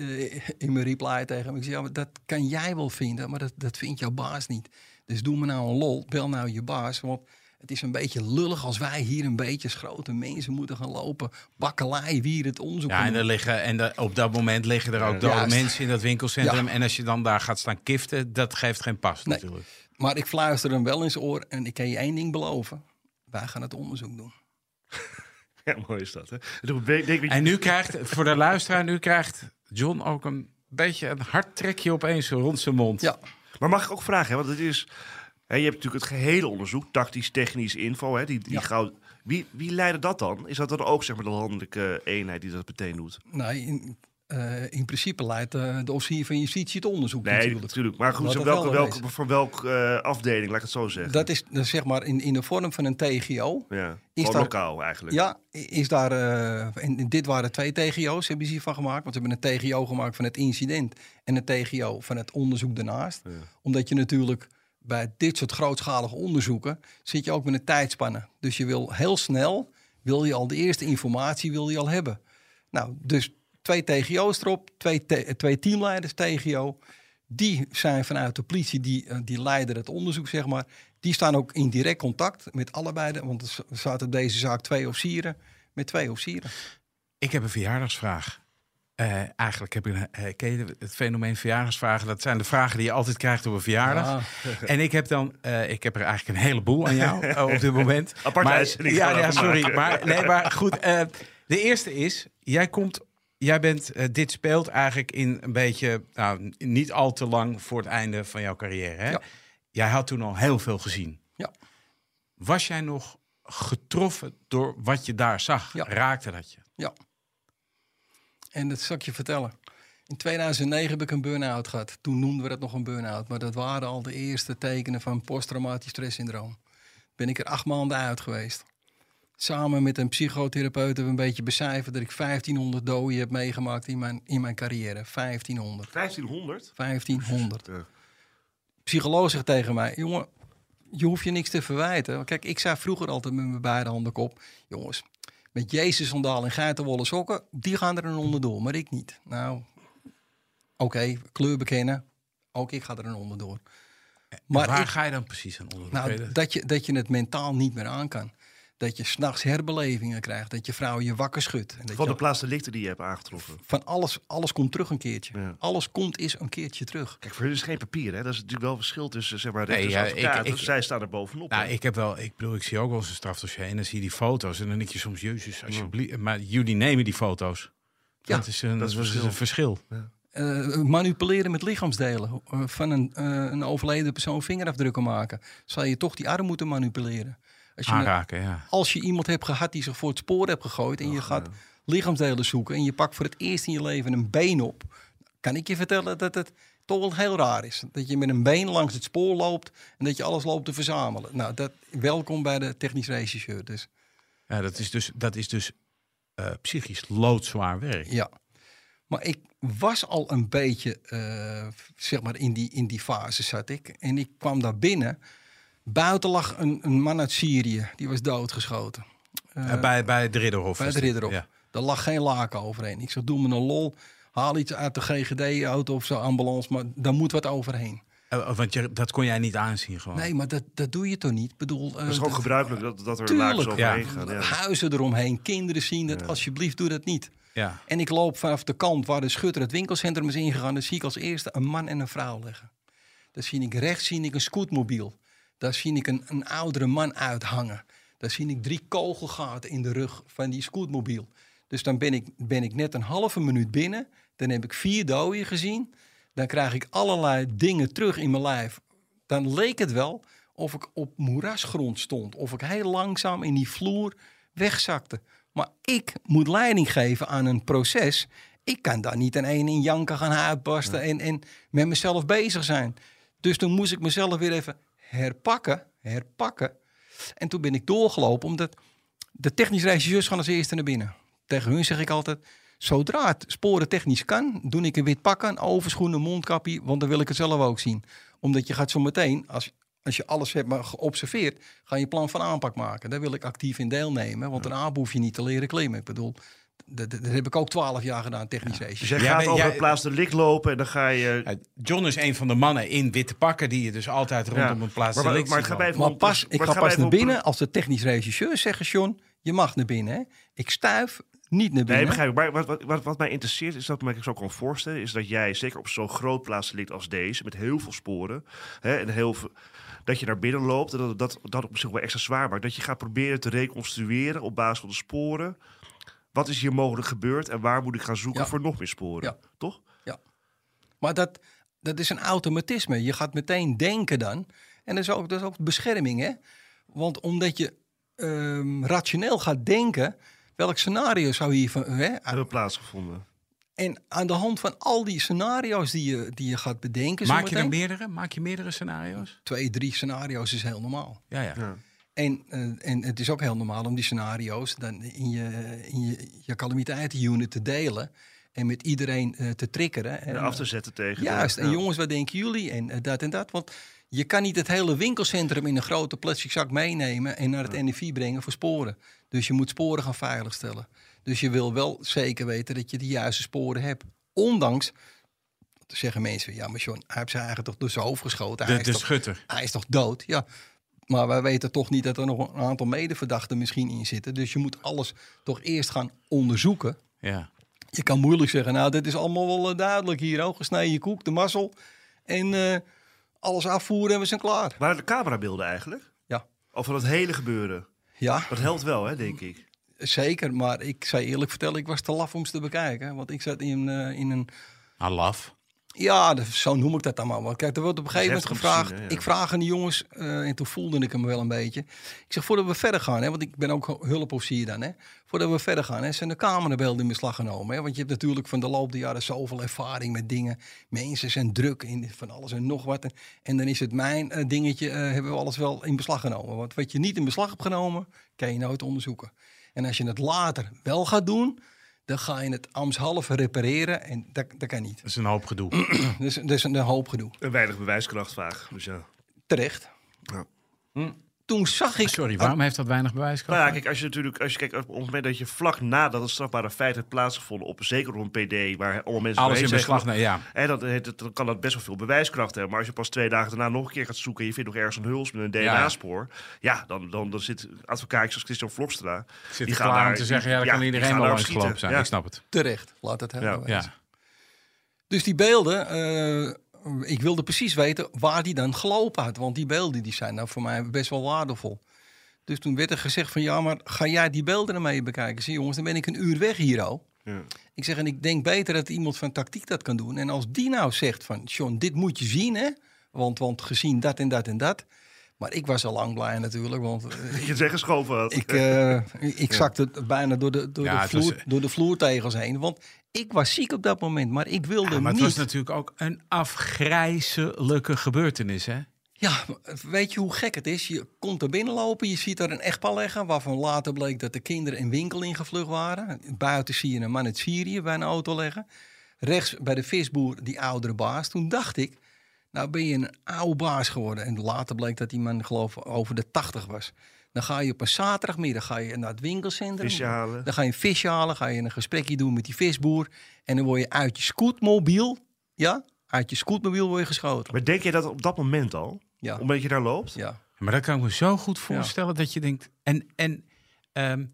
in mijn reply tegen hem, ik zeg, ja, maar dat kan jij wel vinden, maar dat, dat vindt jouw baas niet. Dus doe me nou een lol, bel nou je baas, want het is een beetje lullig als wij hier een beetje als grote mensen moeten gaan lopen. Bakkelei, wie het onderzoek Ja, en er liggen, en op dat moment liggen er ook dode mensen in dat winkelcentrum. Ja. En als je dan daar gaat staan kiften, dat geeft geen pas Nee. natuurlijk. Maar ik fluister hem wel in zijn oor en ik kan je één ding beloven. Wij gaan het onderzoek doen. *laughs* Ja, mooi is dat. Hè? En nu krijgt, voor de luisteraar, nu krijgt John ook een beetje een hard trekje opeens rond zijn mond. Ja, Maar mag ik ook vragen, hè, want het is... Hè, je hebt natuurlijk het gehele onderzoek, tactisch, technisch, info. Hè, die, die Ja. goud, wie, wie leidde dat dan? Is dat dan ook zeg maar, de landelijke eenheid die dat meteen doet? nou, in, eh, in principe leidt eh, de officier van justitie het onderzoek Nee, natuurlijk. natuurlijk. Maar goed, het welke, wel welke, wezen. van welke eh, afdeling, laat ik het zo zeggen? Dat is zeg maar in, in de vorm van een TGO. ja, is daar- lokaal eigenlijk. Ja, is daar. en dit waren twee TGO's, hebben ze hiervan gemaakt. Want ze hebben een TGO gemaakt van het incident. En een TGO van het onderzoek daarnaast. Omdat je natuurlijk bij dit soort grootschalige onderzoeken. zit je ook met een tijdspanne. Dus je wil heel snel. wil je al de eerste informatie wil je al hebben. Nou, dus twee TGO's erop. Twee, te- twee teamleiders TGO. Die zijn vanuit de politie, die, eh, die leiden het onderzoek, zeg maar. Die staan ook in direct contact met allebei. de- Want er zaten op deze zaak twee officieren. Met twee officieren. Ik heb een verjaardagsvraag. Eh, eigenlijk heb ik een, eh, ken je het fenomeen verjaardagsvragen? Dat zijn de vragen die je altijd krijgt op een verjaardag. Ah. *laughs* En ik heb dan, eh, ik heb er eigenlijk een heleboel aan jou *laughs* op dit moment. Aparte maar, ja, ja, sorry. Maar, nee, maar goed. eh, de eerste is, jij komt, jij bent, eh, dit speelt eigenlijk in een beetje, nou, niet al te lang voor het einde van jouw carrière. Hè? Ja. Jij had toen al heel veel gezien. Ja. Was jij nog getroffen door wat je daar zag? Ja. Raakte dat je? Ja. En dat zal ik je vertellen. In 2009 heb ik een burn-out gehad. Toen noemden we dat nog een burn-out. Maar dat waren al de eerste tekenen van posttraumatisch stresssyndroom. Ben ik er acht maanden uit geweest. Samen met een psychotherapeut hebben we een beetje becijferd dat ik 1500 doden heb meegemaakt in mijn, in mijn carrière. 1500. 1500? 1500. Ja. Psycholoog zegt tegen mij: jongen, je hoeft je niks te verwijten. Kijk, ik zei vroeger altijd met mijn beide handen kop: jongens, met Jezus sandaal en geitenwolle sokken, die gaan er een onderdoor, maar ik niet. Nou, oké, kleur bekennen, ook ik ga er een onderdoor. Maar waar ik- ga je dan precies aan onder? Nou, dat je, dat je het mentaal niet meer aan kan. Dat je s'nachts herbelevingen krijgt, dat je vrouw je wakker schudt. En dat Van de plaatsdelicten die je hebt aangetroffen. van alles, alles komt terug een keertje. Ja. Alles komt is een keertje terug. Kijk, voor hun is geen papier, hè? Dat is natuurlijk wel een verschil tussen zeg maar, Nee, ja, ik- ik- Zij staan er bovenop. Nou, hè? ik heb wel, ik bedoel, ik zie ook wel eens een strafdossier en dan zie je die foto's en dan denk je soms, jezus, alsjeblieft. Maar jullie nemen die foto's. Ja, dat is een, dat is dat is verschil. een verschil. Eh, manipuleren met lichaamsdelen. Eh, van een, eh, een overleden persoon vingerafdrukken maken. Zal je toch die arm moeten manipuleren. Als je, Aanraken, ja. als je iemand hebt gehad die zich voor het spoor hebt gegooid. en je gaat lichaamsdelen zoeken. en je pakt voor het eerst in je leven een been op. kan ik je vertellen dat het toch wel heel raar is. Dat je met een been langs het spoor loopt. en dat je alles loopt te verzamelen. Nou, dat, welkom bij de technisch regisseur. Dus ja dat is dus, dat is dus eh, psychisch loodzwaar werk. Ja. Maar ik was al een beetje, eh, zeg maar, in die, in die fase zat ik. En ik kwam daar binnen. Buiten lag een, een man uit Syrië. Die was doodgeschoten. Eh, bij, bij het Ridderhof. Bij het. Ridderhof. Ja. Daar lag geen laken overheen. Ik zeg, doe me een lol. Haal iets uit de GGD-auto of zo, ambulance. Maar daar moet wat overheen. Eh, want je, dat kon jij niet aanzien gewoon. Nee, maar dat, dat doe je toch niet? Bedoel, Het is eh, gewoon dat- gebruikelijk dat, dat er Tuurlijk. laagjes overheen gaan. Ja. Huizen eromheen, kinderen zien dat. Alsjeblieft, doe dat niet. Ja. En ik loop vanaf de kant waar de schutter het winkelcentrum is ingegaan. Dan zie ik als eerste een man en een vrouw liggen. Dan zie ik rechts zie ik een scootmobiel. Daar zie ik een, een oudere man uithangen. Daar zie ik drie kogelgaten in de rug van die scootmobiel. Dus dan ben ik, ben ik net een halve minuut binnen. Dan heb ik vier doden gezien. Dan krijg ik allerlei dingen terug in mijn lijf. Dan leek het wel of ik op moerasgrond stond. Of ik heel langzaam in die vloer wegzakte. Maar ik moet leiding geven aan een proces. Ik kan daar niet aan één in janken gaan uitbarsten en, en met mezelf bezig zijn. Dus toen moest ik mezelf weer even herpakken, herpakken. En toen ben ik doorgelopen, omdat de technisch regisseurs gaan als eerste naar binnen. Tegen hun zeg ik altijd, zodra het sporen technisch kan, doe ik een wit pak aan, overschoenen, mondkapje, want dan wil ik het zelf ook zien. Omdat je gaat zo meteen, als, als je alles hebt maar geobserveerd, ga je plan van aanpak maken. Daar wil ik actief in deelnemen, want daarna hoef je niet te leren klimmen. Ik bedoel, dat, dat heb ik ook twaalf jaar gedaan, technisch Dus regisseur. jij Ja, gaat over het plaatsdelict lopen en dan ga je... John is een van de mannen in witte pakken die je dus altijd rondom Ja. een plaats Maar- maar- selectie maar Maar pas, ik ga pas naar binnen als de technisch regisseurs zeggen, John, je mag naar binnen. Hè? Ik stuif niet naar binnen. Nee, begrijp ik. Maar wat, wat, wat, wat mij interesseert, is dat me ik zo kan voorstellen, is dat jij zeker op zo'n groot plaatsdelict als deze, met heel veel sporen, hè, en heel veel, dat je naar binnen loopt, en dat dat, dat op zich wel extra zwaar maakt. Dat je gaat proberen te reconstrueren op basis van de sporen. Wat is hier mogelijk gebeurd en waar moet ik gaan zoeken Ja. voor nog meer sporen? Ja. Toch? Maar dat, dat is een automatisme. Je gaat meteen denken dan. En dat is ook, dat is ook bescherming, hè? Want omdat je ehm, rationeel gaat denken, welk scenario zou hier van. Hè? Hebben plaatsgevonden. En aan de hand van al die scenario's die je, die je gaat bedenken. Maak je er meerdere? Maak je meerdere scenario's? Twee, drie scenario's is heel normaal. Ja, ja. Ja. En, eh, en het is ook heel normaal om die scenario's dan in je, in je, je calamiteitenunit te delen. En met iedereen eh, te triggeren. En, En af te zetten tegen. Juist, de- en ja. jongens, wat denken jullie? En eh, dat en dat. Want je kan niet het hele winkelcentrum in een grote plastic zak meenemen en naar het NFI brengen voor sporen. Dus je moet sporen gaan veiligstellen. Dus je wil wel zeker weten dat je de juiste sporen hebt. Ondanks, dan zeggen mensen, ja maar John, hij heeft zijn eigen toch door zijn hoofd geschoten. De, hij, is de toch, schutter. hij is toch dood? Ja, maar wij weten toch niet dat er nog een aantal medeverdachten misschien in zitten. Dus je moet alles toch eerst gaan onderzoeken. Ja. Je kan moeilijk zeggen, nou, dit is allemaal wel eh, duidelijk hier. Oh, gesneden koek, de mazzel. En eh, alles afvoeren en we zijn klaar. Waren de camerabeelden eigenlijk? Ja. Of van het hele gebeuren? Ja, Dat helpt wel, hè, denk ik. zeker. Maar ik zou je eerlijk vertellen, ik was te laf om ze te bekijken. Want ik zat in, eh, in een... Alaf. Ja, zo noem ik dat dan maar. Want kijk, er wordt op een gegeven moment gevraagd. Ik vraag aan die jongens, eh, en toen voelde ik hem wel een beetje. Ik zeg, voordat we verder gaan, hè, want ik ben ook hulpofficier dan. Hè, voordat we verder gaan, hè, zijn de camerabeelden in beslag genomen. Hè, want je hebt natuurlijk van de loop der jaren zoveel ervaring met dingen. Mensen zijn druk in van alles en nog wat. En, en dan is het mijn eh, dingetje, eh, hebben we alles wel in beslag genomen. Want wat je niet in beslag hebt genomen, kan je nooit onderzoeken. En als je het later wel gaat doen, dan ga je het ambtshalve repareren. En dat, dat kan niet. Dat is een hoop gedoe. *clears throat* Dus, dus een hoop gedoe. Een weinig bewijskracht vaak. Dus ja. Terecht. Ja. Toen zag ik... Sorry, waarom heeft dat weinig bewijskracht? Nou ja, kijk, als je natuurlijk, als je kijkt op het moment dat je vlak nadat het strafbare feit heeft plaatsgevonden, op zeker op een PD, waar allemaal mensen Alles in beslag nemen, ja. En dat, dan kan dat best wel veel bewijskracht hebben. Maar als je pas twee dagen daarna nog een keer gaat zoeken... en je vindt nog ergens een huls met een DNA-spoor... ja, dan, dan, dan zit advocaatjes als Christian Vlokstra... Zit die gaan klaar om daar- te zeggen, ja, dan ja, kan iedereen wel langs gelopen schieten. zijn. Ja. Ik snap het. Terecht, laat het helemaal Ja. wezen. Ja. Dus die beelden, eh, ik wilde precies weten waar die dan gelopen had. Want die beelden die zijn nou voor mij best wel waardevol. Dus toen werd er gezegd van ja, maar ga jij die beelden ermee bekijken? Zei, jongens, dan ben ik een uur weg hier al. Ja. Ik zeg, en ik denk beter dat iemand van tactiek dat kan doen. En als die nou zegt van, John, dit moet je zien, hè? Want, want gezien dat en dat en dat. Maar ik was al lang blij natuurlijk, want *laughs* eh, je het weggeschoven had. ik, eh, ik zakte bijna door de, door, Ja, de was- vloer, door de vloertegels heen. Want ik was ziek op dat moment, maar ik wilde Ja, maar het niet. was natuurlijk ook een afgrijzelijke gebeurtenis, hè? Ja, weet je hoe gek het is? Je komt er binnenlopen, je ziet er een echtpaar liggen... waarvan later bleek dat de kinderen een winkel ingevlucht waren. Buiten zie je een man uit Syrië bij een auto liggen. Rechts bij de visboer die oudere baas. Toen dacht ik, nou ben je een oude baas geworden. En later bleek dat die man geloof ik over de 80 was. Dan ga je op een zaterdagmiddag ga je naar het winkelcentrum. Visje halen. Dan ga je een visje halen, ga je een gesprekje doen met die visboer. En dan word je uit je scootmobiel, ja, uit je scootmobiel word je geschoten. Maar denk je dat op dat moment al? Ja, Omdat je daar loopt? ja. Maar dat kan ik me zo goed voorstellen dat je denkt. En, en ehm,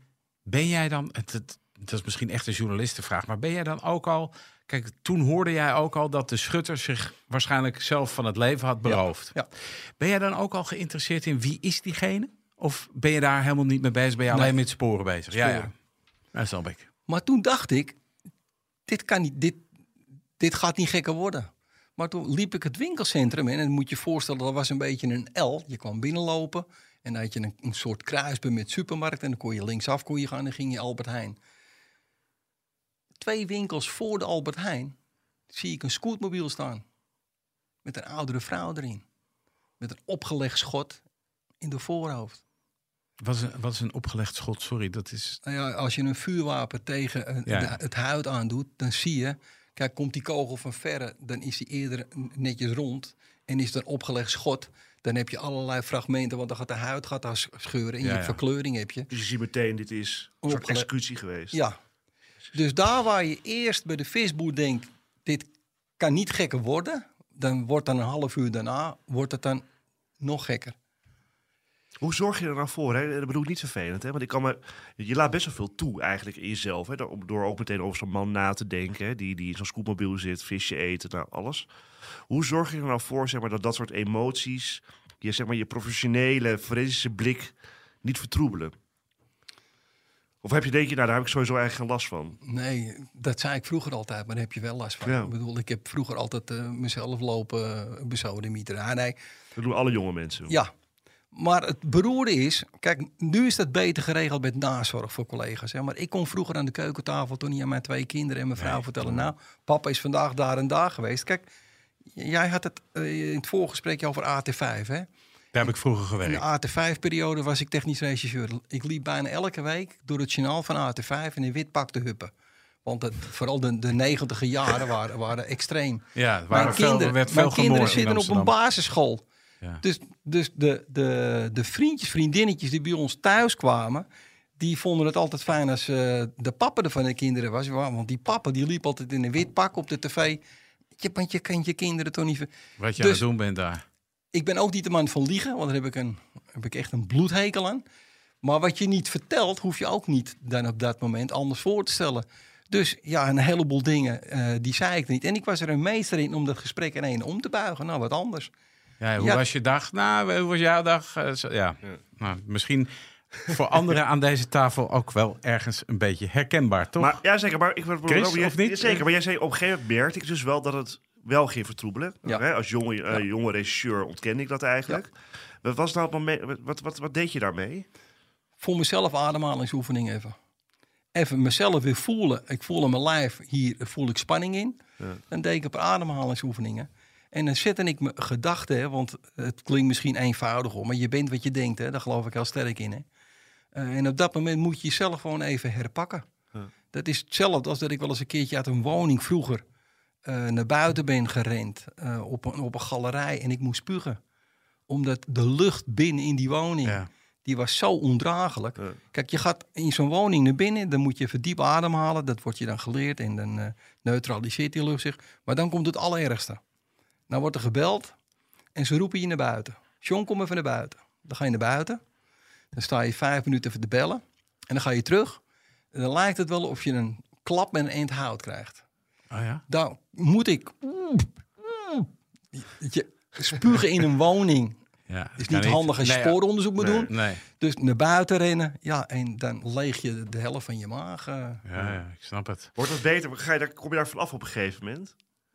ben jij dan. Het, het, dat is misschien echt een journalistenvraag. Maar ben jij dan ook al. Kijk, toen hoorde jij ook al dat de schutter zich waarschijnlijk zelf van het leven had beroofd. ja. Ben jij dan ook al geïnteresseerd in wie is diegene? Of ben je daar helemaal niet mee bezig? Ben je alleen met sporen bezig? Ja, ja. Sporen. Dat snap ik. Maar toen dacht ik, dit, kan niet, dit, dit gaat niet gekker worden. Maar toen liep ik het winkelcentrum in en moet je je voorstellen, dat was een beetje een L. Je kwam binnenlopen en dan had je een, een soort kruisbeam met supermarkt en dan kon je linksaf kon je gaan en dan ging je Albert Heijn. Twee winkels voor de Albert Heijn zie ik een scootmobiel staan. Met een oudere vrouw erin. Met een opgelegd schot in de voorhoofd. Wat is, een, wat is een opgelegd schot? Sorry, dat is. Nou ja, als je een vuurwapen tegen een- Ja. de- het huid aandoet, dan zie je... Kijk, komt die kogel van verre, dan is die eerder netjes rond. En is het een opgelegd schot, dan heb je allerlei fragmenten... want dan gaat de huid gaat daar sch- scheuren en Ja, je verkleuring heb je. Dus je ziet meteen, dit is een soort executie geweest. Ja. Dus daar waar je eerst bij de visboer denkt... dit kan niet gekker worden... dan wordt dan een half uur daarna wordt het dan nog gekker. Hoe zorg je er nou voor? Hè? Dat bedoel ik niet vervelend. Hè? Want ik kan je laat best wel veel toe eigenlijk in jezelf. Hè? Door, ook meteen over zo'n man na te denken. Die, die in zo'n scootmobiel zit, visje eten, nou, alles. Hoe zorg je er nou voor zeg maar, dat dat soort emoties... Je, zeg maar, je professionele, forensische blik niet vertroebelen? Of heb je denk je, nou daar heb ik sowieso eigenlijk geen last van. Nee, dat zei ik vroeger altijd, maar daar heb je wel last van. Ja. Ik bedoel, ik heb vroeger altijd eh, mezelf lopen uh, besodemieteren. Ah, nee, Dat doen alle jonge mensen. ja. Maar het beroerde is, kijk, nu is dat beter geregeld met nazorg voor collega's. Hè? Maar ik kon vroeger aan de keukentafel toen niet aan mijn twee kinderen en mijn vrouw vertellen... nou, papa is vandaag daar en daar geweest. Kijk, jij had het eh, in het voorgesprekje over AT5, hè? Daar heb ik vroeger In gewerkt. de AT5-periode was ik technisch regisseur. Ik liep bijna elke week door het journaal van AT5 in een wit pak te huppen. Want het, vooral de, de negentiger jaren *laughs* waren, waren extreem. Ja, waren mijn veel, kinderen, werd veel mijn kinderen in zitten op een basisschool. Ja. Dus, dus de, de, de vriendjes, vriendinnetjes die bij ons thuis kwamen... die vonden het altijd fijn als eh, de papa er van de kinderen was. Want die papa die liep altijd in een wit pak op de tv. Je, want je kan je kinderen toch niet... Wat je Dus- aan het doen bent daar. Ik ben ook niet de man van liegen, want daar heb ik, een, heb ik echt een bloedhekel aan. Maar wat je niet vertelt, hoef je ook niet dan op dat moment anders voor te stellen. Dus ja, een heleboel dingen, eh, die zei ik niet. En ik was er een meester in om dat gesprek in één om te buigen. Nou, wat anders. Ja, hoe Ja. was je dag? Nou, hoe was jouw dag? Eh, zo- ja. Nou, misschien voor anderen aan deze tafel ook wel ergens een beetje herkenbaar, toch? Maar ja, zeker. Maar ik Chris, jij- of niet? Zeker, maar jij zei op een gegeven moment merkte ik dus wel dat het wel ging vertroebelen. Ja. Hè? Als jonge, eh, jonge regisseur ontkende ik dat eigenlijk. Wat, was nou het moment, wat, wat, wat, deed je daarmee? voor mezelf ademhalingsoefening even. Even mezelf weer voelen. Ik voel in mijn lijf, hier voel ik spanning in. Ja. Dan deed ik op ademhalingsoefeningen. En dan zette ik mijn gedachten, hè, want het klinkt misschien eenvoudig om, maar je bent wat je denkt, hè, daar geloof ik heel sterk in. Hè. Eh, en op dat moment moet je jezelf gewoon even herpakken. Ja. Dat is hetzelfde als dat ik wel eens een keertje uit een woning vroeger naar buiten ben gerend eh, op, een, op een galerij en ik moest spugen. Omdat de lucht binnen in die woning, Ja. die was zo ondraaglijk. Kijk, je gaat in zo'n woning naar binnen, dan moet je even diep ademhalen. Dat wordt je dan geleerd en dan eh, neutraliseert die lucht zich. Maar dan komt het allerergste. Dan wordt er gebeld en ze roepen je naar buiten. John, kom even naar buiten. Dan ga je naar buiten. Dan sta je vijf minuten even te bellen. En dan ga je terug. En dan lijkt het wel of je een klap met een eend hout krijgt. Oh ja? Dan moet ik... Je, spugen in een woning Ja, is niet handig als je Nee, spooronderzoek moet nee. doen. Nee. Dus naar buiten rennen. Ja, en dan leeg je de helft van je maag. eh. Ja, ja, ik snap het. Wordt het beter? Ga je daar, kom je daar vanaf op een gegeven moment?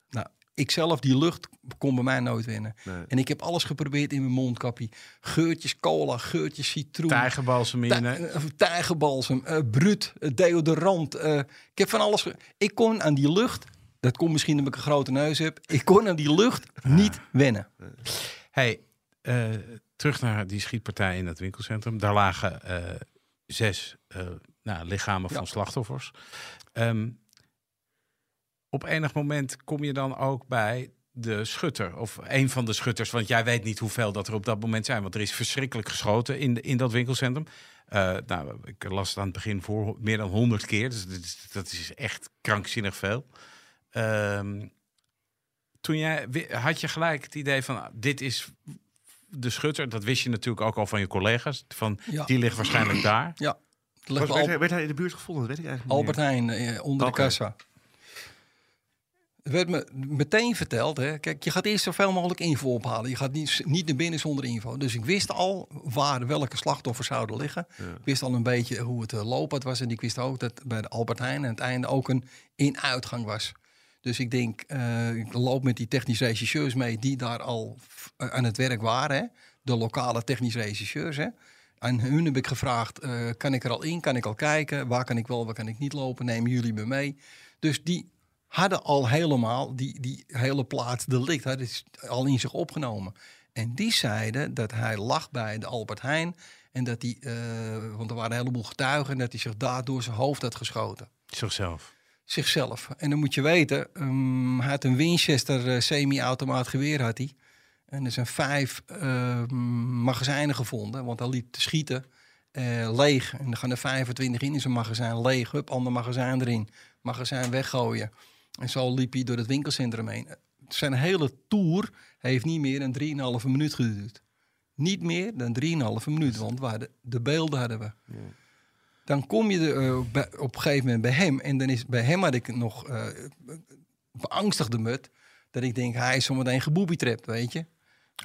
Nou, ik zelf, die lucht kon bij mij nooit winnen. Nee. En ik heb alles geprobeerd in mijn mondkapje. Geurtjes cola, geurtjes citroen. Tijgerbalsem in eh, Tijgerbalsem, eh bruut, eh, deodorant. eh, ik heb van alles. Ik kon aan die lucht, dat komt misschien omdat ik een grote neus heb. Ik kon aan die lucht niet wennen. Hey, eh, terug naar die schietpartij in het winkelcentrum. Daar lagen eh, zes eh, nou, lichamen Ja. van slachtoffers. Ehm, op enig moment kom je dan ook bij de schutter of een van de schutters, want jij weet niet hoeveel dat er op dat moment zijn, want er is verschrikkelijk geschoten in, in dat winkelcentrum. Eh, nou, ik las het aan het begin voor meer dan 100 keer, dus dat is, dat is echt krankzinnig veel. Ehm, toen jij had je gelijk het idee van ah, dit is de schutter, dat wist je natuurlijk ook al van je collega's. Van Ja. die ligt waarschijnlijk daar. Ja, Was, werd, hij, werd hij in de buurt gevonden? Dat weet ik eigenlijk niet Albert Heijn eh, onder de kassa. Er werd me meteen verteld, hè. kijk, je gaat eerst zoveel mogelijk info ophalen. Je gaat niet, niet naar binnen zonder info. Dus ik wist al waar welke slachtoffers zouden liggen. Ja. Ik wist al een beetje hoe het uh, lopend was. En ik wist ook dat bij de Albert Heijn aan het einde ook een in-uitgang was. Dus ik denk, eh, ik loop met die technische regisseurs mee die daar al eh, aan het werk waren. Hè? De lokale technische regisseurs. Hè? Aan hun heb ik gevraagd, eh, kan ik er al in? Kan ik al kijken? Waar kan ik wel, waar kan ik niet lopen? Nemen jullie me mee? Dus die hadden al helemaal die, die hele plaats delict hadden ze al in zich opgenomen. En die zeiden dat hij lag bij de Albert Heijn. En dat hij, eh, want er waren een heleboel getuigen, en dat hij zich daardoor zijn hoofd had geschoten Zichzelf. zichzelf. En dan moet je weten, ehm, hij had een Winchester eh, semi-automaat geweer had hij. En er zijn vijf ehm, magazijnen gevonden, want hij liep te schieten eh, leeg. En er gaan er 25 in in zijn magazijn leeg. Hup, ander magazijn erin. Magazijn weggooien. En zo liep hij door het winkelcentrum heen. Zijn hele tour heeft niet meer dan 3,5 minuut geduurd. Niet meer dan 3,5 minuut, want hadden, de beelden hadden we. Dan kom je eh, bij- op een gegeven moment bij hem. En dan is, bij hem had ik nog eh beangstigde mut. Dat ik denk, hij is zometeen geboobytrapt, weet je.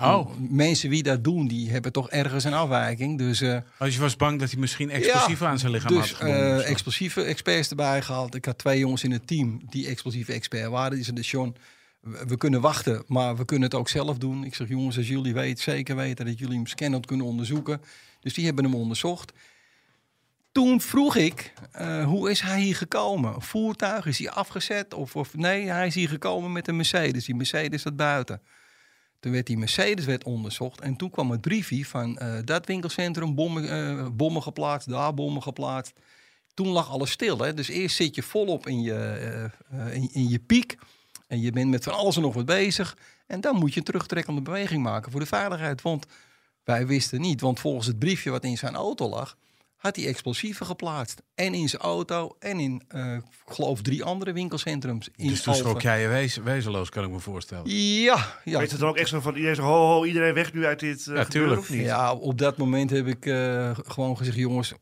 Oh, Mensen die dat doen, die hebben toch ergens een afwijking. Dus, als je was bang dat hij misschien explosieven aan zijn lichaam dus had gebonden. eh, explosieve experts erbij gehaald. Ik had twee jongens in het team die explosieve expert waren. Die zeiden, John, we we kunnen wachten, maar we kunnen het ook zelf doen. Ik zeg, jongens, als jullie weten, zeker weten dat jullie hem scannend kunnen onderzoeken. Dus die hebben hem onderzocht. Toen vroeg ik, eh, hoe is hij hier gekomen? Voertuig, is hij afgezet? Of, of nee, hij is hier gekomen met een Mercedes. Die Mercedes staat buiten. Toen werd die Mercedes werd onderzocht. En toen kwam het briefje van eh, dat winkelcentrum, bommen, eh, bommen geplaatst, daar bommen geplaatst. Toen lag alles stil. Hè? Dus eerst zit je volop in je, eh, in, in je piek. En je bent met van alles en nog wat bezig. En dan moet je een terugtrekkende beweging maken voor de veiligheid. Want wij wisten niet, want volgens het briefje wat in zijn auto lag, had hij explosieven geplaatst. En in zijn auto en in, eh, ik geloof, drie andere winkelcentrums. In dus toen schrok jij je wees, wezenloos, kan ik me voorstellen. Ja, ja. Weet het dan ook echt zo van iedereen zo, ho, ho, iedereen weg nu uit dit uh, Ja, tuurlijk. of niet? Ja, op dat moment heb ik eh, gewoon gezegd, jongens,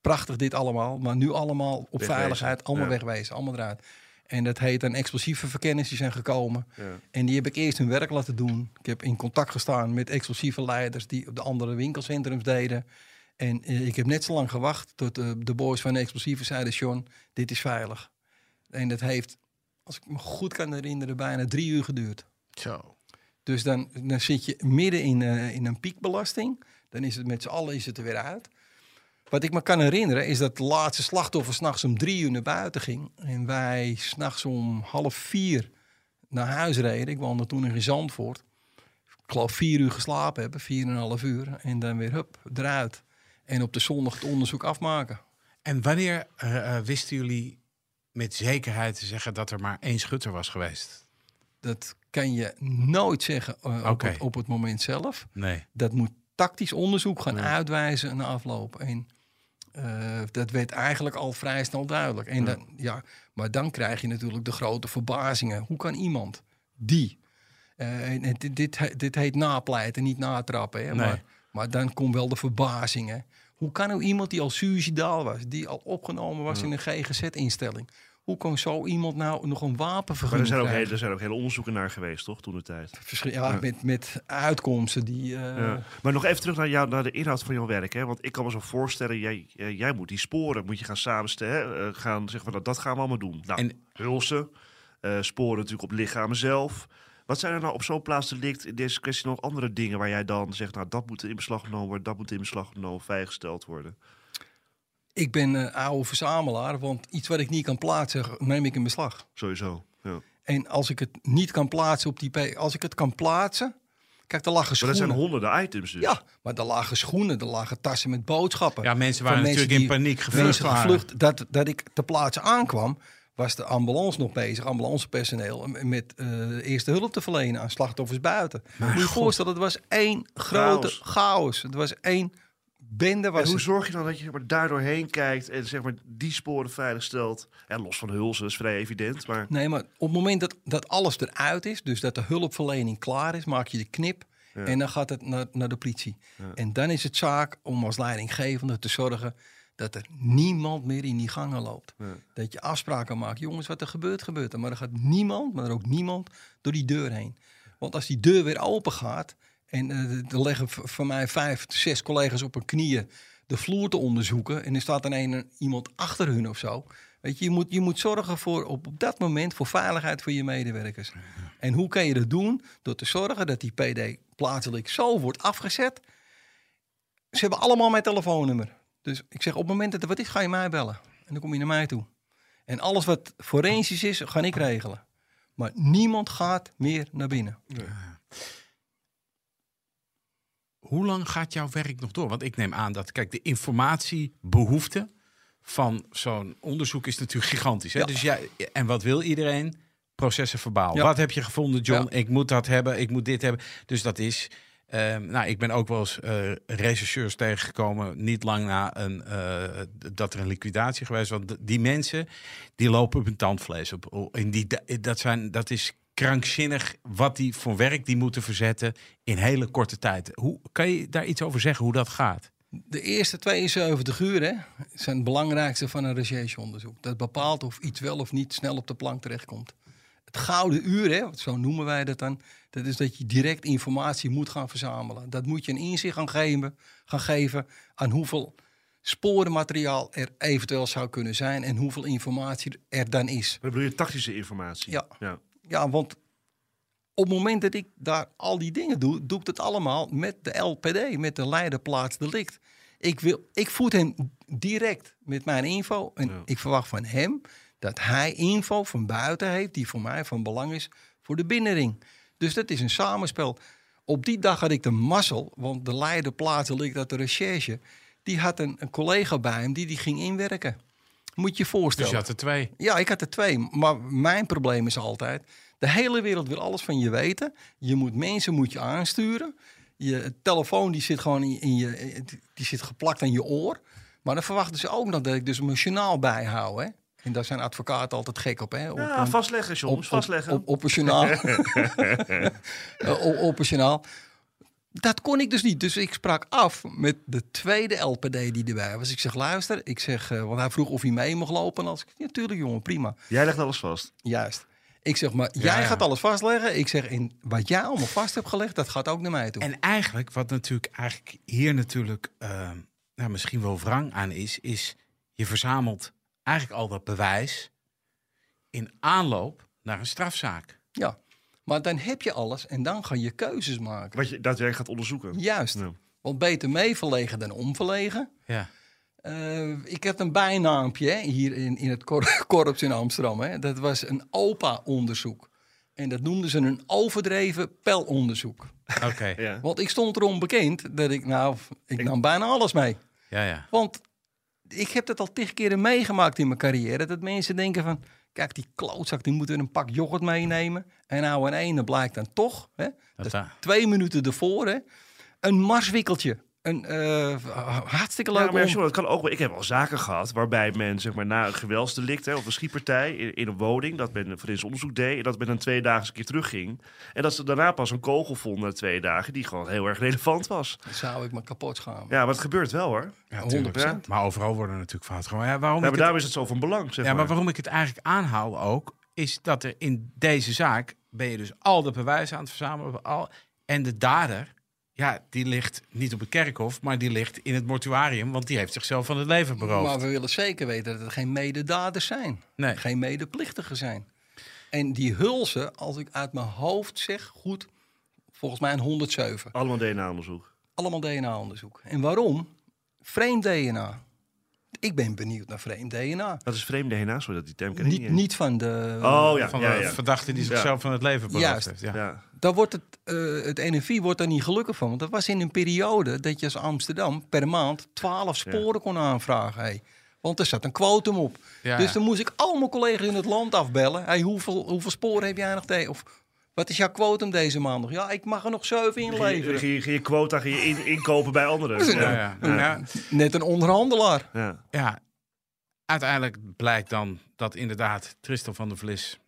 prachtig dit allemaal, maar nu allemaal op Wegwezen. veiligheid, allemaal Ja. wegwezen, allemaal eruit. En dat heet dan explosieve verkenners, die zijn gekomen. Ja. En die heb ik eerst hun werk laten doen. Ik heb in contact gestaan met explosieve leiders die op de andere winkelcentrums deden. En eh, ik heb net zo lang gewacht tot eh, de boys van de explosieven zeiden, John, dit is veilig. En dat heeft als ik me goed kan herinneren, bijna drie uur geduurd. Zo. Dus dan, dan zit je midden in, eh, in een piekbelasting. Dan is het met z'n allen is het er weer uit. Wat ik me kan herinneren is dat de laatste slachtoffer s'nachts om drie uur naar buiten ging. En wij s'nachts om half vier naar huis reden. Ik woonde toen in Zandvoort. Ik geloof vier uur geslapen hebben, vier en een half uur. En dan weer hup, eruit. En op de zondag het onderzoek afmaken. En wanneer eh, eh, wisten jullie met zekerheid te zeggen dat er maar één schutter was geweest? Dat kan je nooit zeggen eh, op, het, op het moment zelf. Nee. Dat moet tactisch onderzoek gaan uitwijzen na afloop. En dat werd eigenlijk al vrij snel duidelijk. En dan, ja, maar dan krijg je natuurlijk de grote verbazingen. Hoe kan iemand die... en dit, dit, dit heet napleiten, niet natrappen. Hè? Nee. Maar, maar dan komt wel de verbazingen. Hoe kan nou iemand die al suicidaal was, die al opgenomen was in een GGZ-instelling... Hoe kan zo iemand nou nog een Maar er wapenvergunning zijn, ook hele, er zijn ook hele onderzoeken naar geweest, toch, toen de tijd. Verschil- ja, Met, met uitkomsten die... eh, Ja. Maar nog even terug naar, jou, naar de inhoud van jouw werk. Hè? Want ik kan me zo voorstellen, jij, eh, jij moet die sporen moet je gaan samenstellen. eh, gaan zeggen van, nou, dat gaan we allemaal doen. Nou, En- hulsen, sporen natuurlijk op lichamen zelf. Wat zijn er nou op zo'n plaats delict in deze kwestie nog andere dingen waar jij dan zegt, nou dat moet in beslag genomen worden, dat moet in beslag genomen, vrijgesteld worden. Ik ben een oude verzamelaar, want iets wat ik niet kan plaatsen, neem ik in beslag. Sowieso. Ja. En als ik het niet kan plaatsen op die P, als ik het kan plaatsen, kijk, er lagen Maar dat schoenen. zijn honderden items dus. Ja, maar er lagen schoenen, er lagen tassen met boodschappen. Ja, mensen waren natuurlijk in die- paniek gevlucht. Mensen waren. gevlucht. Dat, dat ik ter plaatse aankwam, was de ambulance nog bezig, ambulancepersoneel, met eh, eerste hulp te verlenen aan slachtoffers buiten. Moet je je voorstellen, het was één grote Chaos. chaos. Het was één bende. Was En hoe het. zorg je dan dat je maar, daar doorheen kijkt en zeg maar, die sporen veiligstelt? En los van hulzen, dat is vrij evident. Maar Nee, maar op het moment dat, dat alles eruit is, dus dat de hulpverlening klaar is, maak je de knip en dan gaat het naar, naar de politie. En dan is het zaak om als leidinggevende te zorgen dat er niemand meer in die gangen loopt. Dat je afspraken maakt. Jongens, wat er gebeurt, gebeurt er. Maar er gaat niemand, maar er ook niemand, door die deur heen. Want als die deur weer open gaat en eh, er leggen van mij vijf, zes collega's op hun knieën de vloer te onderzoeken en er staat dan een, iemand achter hun of zo. Weet je, je moet, je moet zorgen voor op, op dat moment voor veiligheid voor je medewerkers. En hoe kan je dat doen? Door te zorgen dat die PD plaatselijk zo wordt afgezet. Ze hebben allemaal mijn telefoonnummer. Dus ik zeg op het moment dat er wat is, ga je mij bellen. En dan kom je naar mij toe. En alles wat forensisch is, ga ik regelen. Maar niemand gaat meer naar binnen. Hoe lang gaat jouw werk nog door? Want ik neem aan dat, kijk, de informatiebehoefte van zo'n onderzoek is natuurlijk gigantisch. Hè? Ja. Dus jij, en wat wil iedereen? Processen verbaal. Ja. Wat heb je gevonden, John? Ja. Ik moet dat hebben, ik moet dit hebben. Dus dat is. Ehm, nou, ik ben ook wel eens eh rechercheurs tegengekomen, niet lang na een, eh, dat er een liquidatie geweest. Want die mensen, die lopen op hun tandvlees. Op, in die, dat, zijn, dat is krankzinnig wat die voor werk die moeten verzetten in hele korte tijd. Hoe kan je daar iets over zeggen hoe dat gaat? De eerste 72 uur hè, zijn het belangrijkste van een rechercheonderzoek. Dat bepaalt of iets wel of niet snel op de plank terechtkomt. Het gouden uur, hè, zo noemen wij dat dan, dat is dat je direct informatie moet gaan verzamelen. Dat moet je een inzicht gaan geven, gaan geven aan hoeveel sporenmateriaal er eventueel zou kunnen zijn en hoeveel informatie er dan is. dan bedoel je tactische informatie. Ja. ja. Ja, want op het moment dat ik daar al die dingen doe, doe ik het allemaal met de LPD, met de leiderplaats delict. Ik, wil, ik voed hem direct met mijn info en Ja. ik verwacht van hem dat hij info van buiten heeft die voor mij van belang is voor de binnenring. Dus dat is een samenspel. Op die dag had ik de mazzel, want de leiderplaats delict uit de recherche, die had een, een collega bij hem die die ging inwerken. Moet je je Dus voorstellen. je had er twee. Ja, ik had er twee. Maar mijn probleem is altijd... de hele wereld wil alles van je weten. Je moet mensen moet je aansturen. Je telefoon die zit gewoon in, in je... die zit geplakt aan je oor. Maar dan verwachten ze ook nog dat ik dus mijn journaal bijhoud. Hè? En daar zijn advocaten altijd gek op. Hè? Op Ja, een- vastleggen, John. op, vastleggen. Op, op, op een journaal. *laughs* *laughs* Eh, op, op een journaal. Dat kon ik dus niet. Dus ik sprak af met de tweede LPD die erbij was. Ik zeg, luister. Ik zeg, eh, want hij vroeg of hij mee mocht lopen. En als ik, ja, tuurlijk jongen, prima. Jij legt alles vast. Juist. Ik zeg, maar jij ja. gaat alles vastleggen. Ik zeg, en wat jij allemaal vast hebt gelegd, dat gaat ook naar mij toe. En eigenlijk, wat natuurlijk eigenlijk hier natuurlijk eh, nou, misschien wel wrang aan is, is je verzamelt eigenlijk al dat bewijs in aanloop naar een strafzaak. Ja. Maar dan heb je alles en dan ga je keuzes maken. Wat je daadwerkelijk gaat onderzoeken. Juist. Ja. Want beter meeverlegen dan omverlegen. Ja. Eh, ik heb een bijnaampje hè, hier in, in het kor- *laughs* korps in Amsterdam. Hè. Dat was een OPA-onderzoek. En dat noemden ze een overdreven pelonderzoek. Oké. Ja. Want ik stond erom bekend dat ik, nou, ik nam bijna alles mee. Ja, ja. Want ik heb dat al tig keren meegemaakt in mijn carrière. Dat mensen denken van, kijk die klootzak, die moeten een pak yoghurt meenemen. En nou een ene blijkt dan toch, hè, dat is daar- twee minuten ervoor, hè, een marswikkeltje. Een eh, hartstikke leuk Ja, maar het kan ook wel. Ik heb al zaken gehad waarbij men zeg maar, na een geweldsdelict hè, of een schietpartij in, in een woning, dat men een forensisch onderzoek deed en dat men dan twee dagen eens een keer terugging. En dat ze daarna pas een kogel vonden na twee dagen die gewoon heel erg relevant was. Dan zou ik me kapot schamen. Ja, maar het gebeurt wel hoor. Ja, 100%. tuurlijk. Maar overal worden natuurlijk fouten gemaakt. Ja, waarom Ja, maar het- daarom is het zo van belang. Zeg Ja, maar maar. waarom ik het eigenlijk aanhaal ook, is dat er in deze zaak ben je dus al de bewijzen aan het verzamelen. Al, en de dader, ja, die ligt niet op het kerkhof, maar die ligt in het mortuarium, want die heeft zichzelf van het leven beroofd. Maar we willen zeker weten dat het geen mededaders zijn. Nee. Geen medeplichtigen zijn. En die hulzen, als ik uit mijn hoofd zeg, goed, volgens mij een 107. Allemaal DNA-onderzoek. Allemaal DNA-onderzoek. En waarom? Vreemd DNA. Ik ben benieuwd naar vreemd DNA. Dat is vreemd DNA, sorry dat die term ken ik Niet, niet. niet van de... Oh ja, van ja, de ja. verdachte die Ja. zichzelf van het leven beroofd Juist. heeft. Ja. ja. Daar wordt het, eh, het NFI wordt daar niet gelukkig van. Want dat was in een periode dat je als Amsterdam per maand 12 sporen kon aanvragen. Hey. Want er zat een kwotum op. Ja, dus ja. dan moest ik allemaal collega's in het land afbellen. Hey, hoeveel, hoeveel sporen heb jij nog? Te of wat is jouw kwotum deze maand nog? Ja, ik mag er nog zeven inleveren. ging je- je quota ging je in, inkopen bij anderen. Ja, ja. Ja. Net een onderhandelaar. Ja. Ja, uiteindelijk blijkt dan dat inderdaad Tristan van der Vlis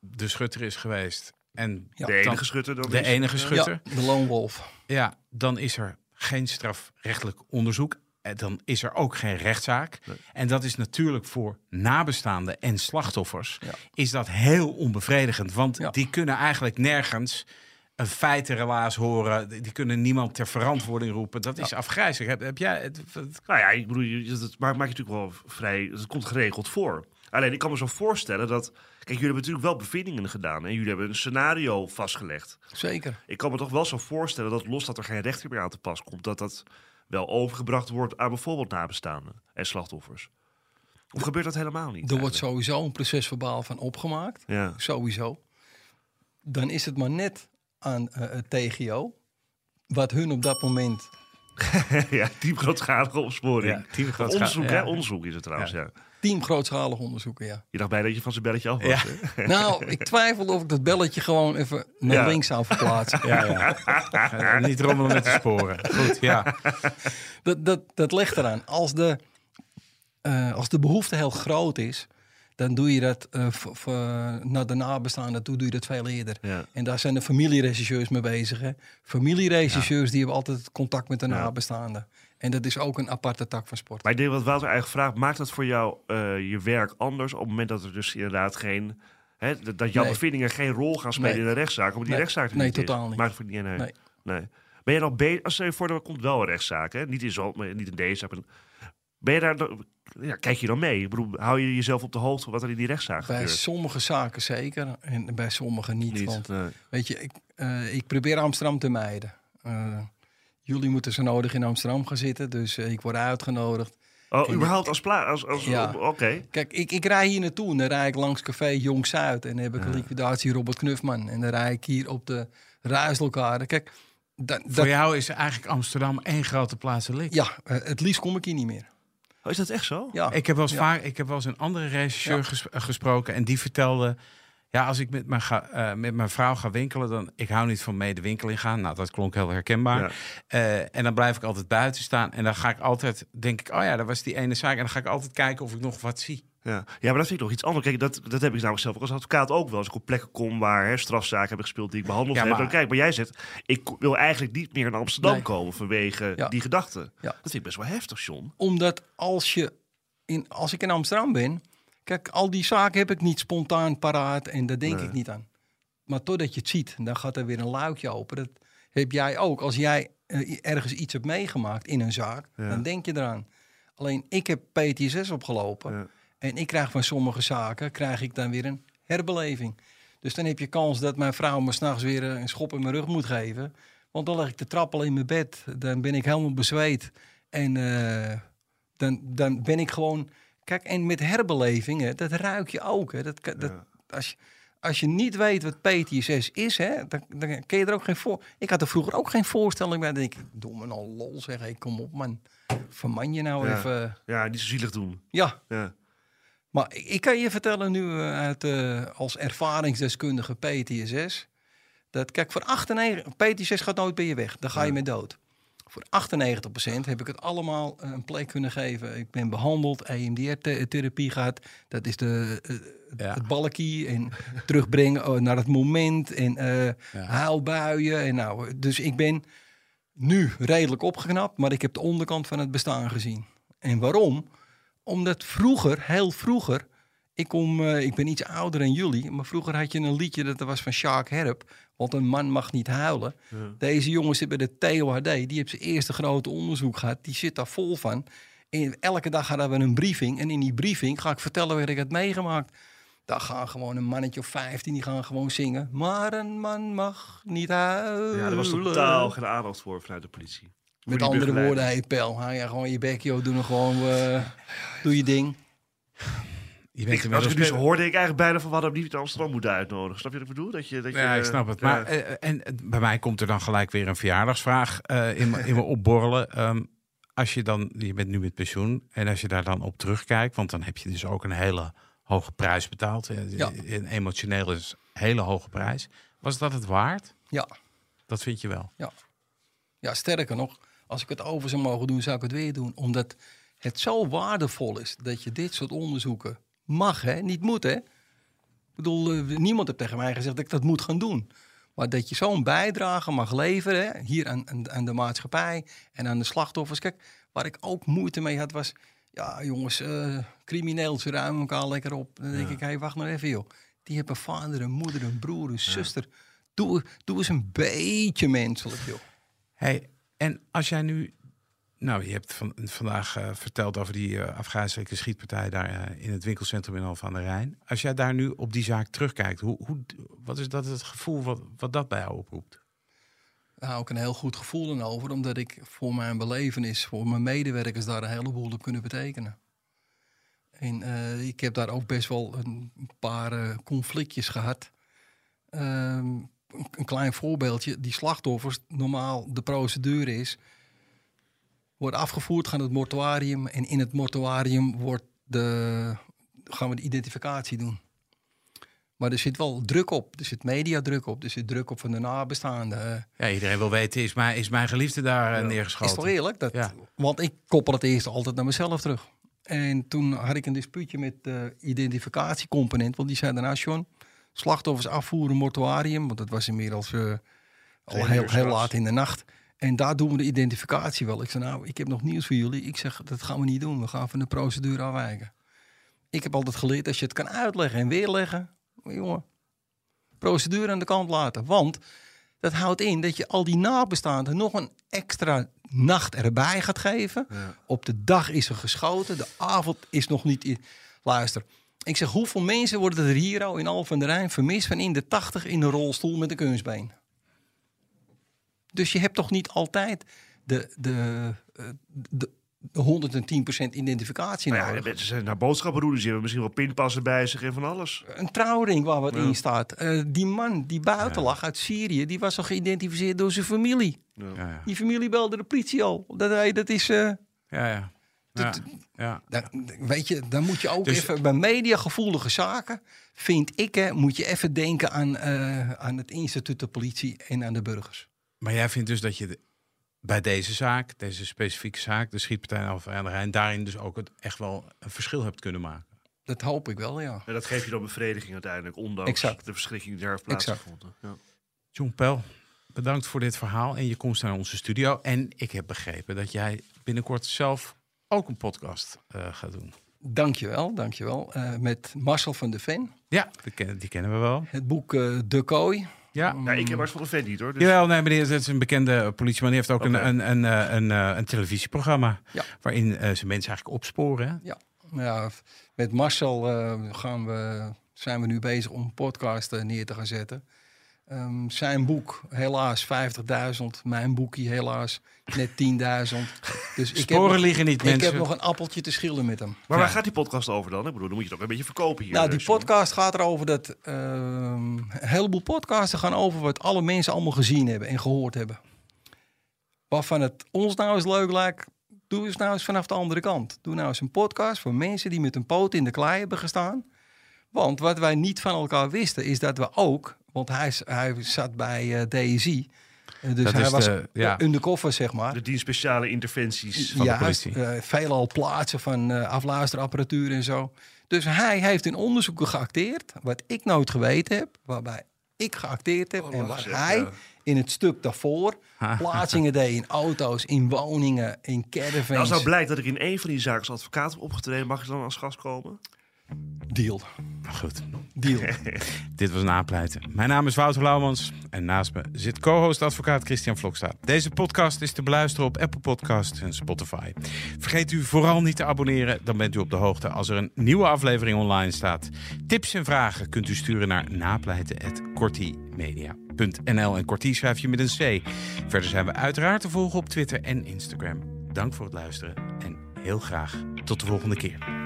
de schutter is geweest. En Ja. De enige dan- schutter dan de is. enige schutter. Ja, de lone wolf. Ja, dan is er geen strafrechtelijk onderzoek. En dan is er ook geen rechtszaak. En dat is natuurlijk voor nabestaanden en slachtoffers... Ja. is dat heel onbevredigend. Want Ja. die kunnen eigenlijk nergens een feitenrelaas horen. Die kunnen niemand ter verantwoording roepen. Dat is afgrijzelijk. Heb, heb jij... Het, het- Nou ja, ik bedoel, je- dat maakt maak je natuurlijk wel vrij. Het komt geregeld voor. Alleen ik kan me zo voorstellen dat. Kijk, jullie hebben natuurlijk wel bevindingen gedaan en jullie hebben een scenario vastgelegd. Zeker. Ik kan me toch wel zo voorstellen dat los dat er geen rechter meer aan te pas komt, dat dat wel overgebracht wordt aan bijvoorbeeld nabestaanden en slachtoffers. Of gebeurt dat helemaal niet? Er wordt sowieso een procesverbaal van opgemaakt. Ja. Sowieso. Dan is het maar net aan eh, het TGO. Wat hun op dat moment *laughs* ja, diep grootschalige opsporing. Ja, onderzoek, ja. hè? Onderzoek is het trouwens, ja. Team grootschalig onderzoeken, ja. Je dacht bijna dat je van zijn belletje af was. Ja. hè? *laughs* *laughs* Nou, ik twijfelde of ik dat belletje gewoon even naar Ja. links zou verplaatsen. ja, ja. Niet rommelen met de sporen. Goed, ja. *laughs* Dat, dat, dat ligt eraan. Als de, eh, als de behoefte heel groot is, dan doe je dat eh, v- naar de nabestaanden toe, doe je dat veel eerder. Ja. En daar zijn de familieregisseurs mee bezig. Hè. Familieregisseurs die hebben altijd contact met de Ja. nabestaanden. En dat is ook een aparte tak van sport. Maar ik denk wat Wouter eigenlijk vraagt, maakt dat voor jou eh, je werk anders op het moment dat er dus inderdaad geen... Hè, dat- jouw Nee. bevindingen geen rol gaan spelen Nee. in een rechtszaak, omdat die Nee. rechtszaak er Nee, niet is. totaal niet. Maakt het voor nee, nee. Nee. nee. Ben je nog bezig, als je voor, er komt wel een rechtszaak, hè? Niet, in zo, maar niet in deze maar- Ben je daar, dan- ja, kijk je dan mee? Ik bedoel, hou je jezelf op de hoogte van wat er in die rechtszaak Bij gebeurt? sommige zaken zeker en bij sommige niet. Niet, Want nee. weet je, ik, eh, ik probeer Amsterdam te mijden. Eh, jullie moeten zo nodig in Amsterdam gaan zitten, dus eh, ik word uitgenodigd. Oh, überhaupt als plaats? Als, als, Ja. Oké. Kijk, ik, ik rij hier naartoe en dan rijd ik langs café Jong Zuid. En dan heb ik een liquidatie Robert Knufman. En dan rijd ik hier op de Ruislokade. Kijk, dat, Voor dat, jou is eigenlijk Amsterdam één grote plaatselijk. ja, eh, het liefst kom ik hier niet meer. Oh, is dat echt zo? Ja, Ik heb wel eens Ja. vaak, ik heb wel eens een andere regisseur eh, gesproken en die vertelde, ja, als ik met mijn, ga, eh, met mijn vrouw ga winkelen, dan ik hou niet van mee de winkel in gaan. Nou, dat klonk heel herkenbaar. Ja. Eh, en dan blijf ik altijd buiten staan en dan ga ik altijd, denk ik, oh ja, dat was die ene zaak en dan ga ik altijd kijken of ik nog wat zie. Ja. ja, maar dat vind ik nog iets anders. Kijk, dat, dat heb ik namelijk zelf ook als advocaat ook wel. Als ik op plekken kom waar hè, strafzaken hebben gespeeld die ik behandeld Ja, heb. Dan kijk, maar jij zegt, ik wil eigenlijk niet meer naar Amsterdam Nee. komen vanwege Ja. die gedachte. Ja. Dat vind ik best wel heftig, John. omdat als, je in, als ik in Amsterdam ben... Kijk, al die zaken heb ik niet spontaan paraat en daar denk Nee. ik niet aan. Maar totdat je het ziet, dan gaat er weer een luikje open. Dat heb jij ook. Als jij eh, ergens iets hebt meegemaakt in een zaak, Ja. dan denk je eraan. Alleen, ik heb PTSS opgelopen. Ja. En ik krijg van sommige zaken krijg ik dan weer een herbeleving. Dus dan heb je kans dat mijn vrouw me s'nachts weer eh, een schop in mijn rug moet geven. Want dan leg ik de trap al in mijn bed. Dan ben ik helemaal bezweet. En eh, dan, dan ben ik gewoon... Kijk, en met herbelevingen, dat ruik je ook. Hè. Dat, dat, als, je, als je niet weet wat PTSS is, hè, dan, dan kun je er ook geen voor... Ik had er vroeger ook geen voorstelling bij. Dan denk ik, doe me nou lol, zeg. Hey, kom op, man. Verman je nou Ja. even... Ja, niet zo zielig doen. Ja, Ja. maar ik, ik kan je vertellen nu eh, uit, eh, als ervaringsdeskundige PTSS. Dat, kijk, voor 98, PTSS gaat nooit bij je weg. Dan ga je mee dood. Voor 98% heb ik het allemaal eh, een plek kunnen geven. Ik ben behandeld, EMDR-therapie gehad. Dat is de, eh, Ja. het balkie en terugbrengen eh, naar het moment. En eh huilbuien. En nou, dus ik ben nu redelijk opgeknapt, maar ik heb de onderkant van het bestaan gezien. En waarom? Omdat vroeger, heel vroeger, ik, kom, ik ben iets ouder dan jullie, maar vroeger had je een liedje dat was van Shark Herp, want een man mag niet huilen. Deze jongen zit bij de TOHD, die heeft zijn eerste grote onderzoek gehad, die zit daar vol van. En elke dag hadden we een briefing en in die briefing ga ik vertellen wat ik had meegemaakt. Daar gaan gewoon een mannetje of 15, die gaan gewoon zingen. Maar een man mag niet huilen. ja, er was totaal geen aandacht voor vanuit de politie. Voor Met andere woorden, hey Pel, hou ja, gewoon je bek, joh, doe nog gewoon, eh, doe je ding. Je bent Ik, als ik nu zo be- hoorde ik eigenlijk bijna van hadden hem niet in Amsterdam moeten uitnodigen. Snap je wat ik bedoel? Dat je, dat je, Ja, ik eh, snap het. ja. Maar eh, en, eh, bij mij komt er dan gelijk weer een verjaardagsvraag eh, in, me- in me *laughs* opborrelen. Ehm, als je dan, je bent nu met pensioen, en als je daar dan op terugkijkt, want dan heb je dus ook een hele hoge prijs betaald. eh, Ja. Een emotioneel is een hele hoge prijs. Was dat het waard? Ja, Dat vind je wel. ja, sterker nog, als ik het over zou mogen doen, zou ik het weer doen. Omdat het zo waardevol is dat je dit soort onderzoeken mag, hè? niet moet. Hè? Ik bedoel, eh, niemand heeft tegen mij gezegd dat ik dat moet gaan doen. Maar dat je zo'n bijdrage mag leveren, hè? hier aan, aan, aan de maatschappij en aan de slachtoffers. Kijk, waar ik ook moeite mee had was, ja jongens, eh crimineel, ze ruimen elkaar lekker op. Dan denk ik, hé, wacht nou even joh. Die hebben vader, een moeder, een broer, een zuster. Doe, doe eens een beetje menselijk joh. Hey, en als jij nu, nou, je hebt van, vandaag eh, verteld over die eh afgrijzelijke schietpartij daar eh, in het winkelcentrum in Alphen aan de Rijn. Als jij daar nu op die zaak terugkijkt, hoe, hoe, wat is dat het gevoel wat, wat dat bij jou oproept? Daar hou ik een heel goed gevoel aan over, omdat ik voor mijn belevenis, voor mijn medewerkers daar een heleboel op kunnen betekenen. En ik heb daar ook best wel een paar conflictjes gehad. Ehm, een klein voorbeeldje, die slachtoffers, normaal de procedure is, wordt afgevoerd, gaan het mortuarium en in het mortuarium wordt de, gaan we de identificatie doen. Maar er zit wel druk op. Er zit mediadruk op. Er zit druk op van de nabestaanden. Ja, iedereen wil weten, is mijn, is mijn geliefde daar eh, is neergeschoten? toch eerlijk? Dat, Ja. Want ik koppel het eerst altijd naar mezelf terug. En toen had ik een dispuutje met de identificatiecomponent. Want die zei daarna, John, slachtoffers afvoeren, mortuarium. Want dat was inmiddels eh, al heel, heel laat in de nacht. En daar doen we de identificatie wel. Ik zei, nou, ik heb nog nieuws voor jullie. Ik zeg, dat gaan we niet doen. We gaan van de procedure afwijken. Ik heb altijd geleerd, als je het kan uitleggen en weerleggen... jongen, procedure aan de kant laten. Want dat houdt in dat je al die nabestaanden nog een extra nacht erbij gaat geven. Op de dag is er geschoten, de avond is nog niet... In... Luister, ik zeg, hoeveel mensen worden er hier al in Alphen aan de Rijn vermist van in de 80 in een rolstoel met een kunstbeen? Dus je hebt toch niet altijd de, de, eh, de, de 110% identificatie Nou ja, nodig. mensen zijn naar boodschappen doen, dus die hebben misschien wel pinpassen bij zich en van alles. Een trouwring waar wat in staat. Eh, die man die buiten lag uit Syrië, die was al geïdentificeerd door zijn familie. Ja, ja. Die familie belde de politie al. Dat, hij- dat is... eh, ja, ja. Ja, ja. dan, weet je, dan moet je ook Dus- even bij mediagevoelige zaken, vind ik, hè, moet je even denken aan, eh, aan het instituut de politie en aan de burgers. Maar jij vindt dus dat je de- bij deze zaak, deze specifieke zaak, de schietpartij in Alphen aan de Rijn, daarin dus ook het, echt wel een verschil hebt kunnen maken? Dat hoop ik wel, ja. En dat geeft je dan bevrediging uiteindelijk, ondanks Exact. de verschrikking die daar heeft plaatsgevonden. Ja. John Pel, bedankt voor dit verhaal en je komst naar onze studio. En ik heb begrepen dat jij binnenkort zelf ook een podcast eh, gaat doen. Dankjewel, dankjewel. Eh met Marcel van de Ven. Ja, die kennen, die kennen we wel. Het boek eh, De Kooi. Ja. Ja, ik heb de Vet niet hoor. Dus Jawel, nee, meneer, is een bekende politieman. Die heeft ook een, een, een, eh, een, eh, een televisieprogramma. Ja. Waarin eh, ze mensen eigenlijk opsporen. hè? Ja, ja, met Marcel gaan we zijn we nu bezig om een podcast eh, neer te gaan zetten. Ehm, zijn boek, helaas 50.000. Mijn boekje, helaas net 10.000. Dus ik heb, Sporen nog, liggen niet, ik mensen. heb nog een appeltje te schillen met hem. Maar Ja. waar gaat die podcast over dan? Ik bedoel, dan moet je het ook een beetje verkopen hier. Nou, die podcast gaat erover dat ehm, een heleboel podcasten gaan over wat alle mensen allemaal gezien hebben en gehoord hebben. Waarvan het ons nou eens leuk lijkt, doe eens nou eens vanaf de andere kant. Doe nou eens een podcast voor mensen die met een poot in de klei hebben gestaan. Want wat wij niet van elkaar wisten is dat we ook, want hij, is- hij zat bij eh, DSI. eh, dus Dat hij was de- ja. undercover, zeg maar. De dienst speciale interventies. van de politie. eh, veelal plaatsen van eh, afluisterapparatuur en zo. Dus hij heeft in onderzoeken geacteerd, wat ik nooit geweten heb, waarbij ik geacteerd heb en waar hij ja. in het stuk daarvoor *laughs* plaatsingen deed in auto's, in woningen, in Nou, caravans. als nou blijkt dat ik in een van die zaken als advocaat heb opgetreden, mag ik dan als gast komen? Deal, Goed. deal. *laughs* Dit was Napleiten. Mijn naam is Wouter Lauwmans en naast me zit co-host advocaat Christian Vloksta. Deze podcast is te beluisteren op Apple Podcasts en Spotify. Vergeet u vooral niet te abonneren, dan bent u op de hoogte als er een nieuwe aflevering online staat. Tips en vragen kunt u sturen naar napleiten.kortiemedia.nl en Kortie schrijf je met een C. Verder zijn we uiteraard te volgen op Twitter en Instagram. Dank voor het luisteren en heel graag tot de volgende keer.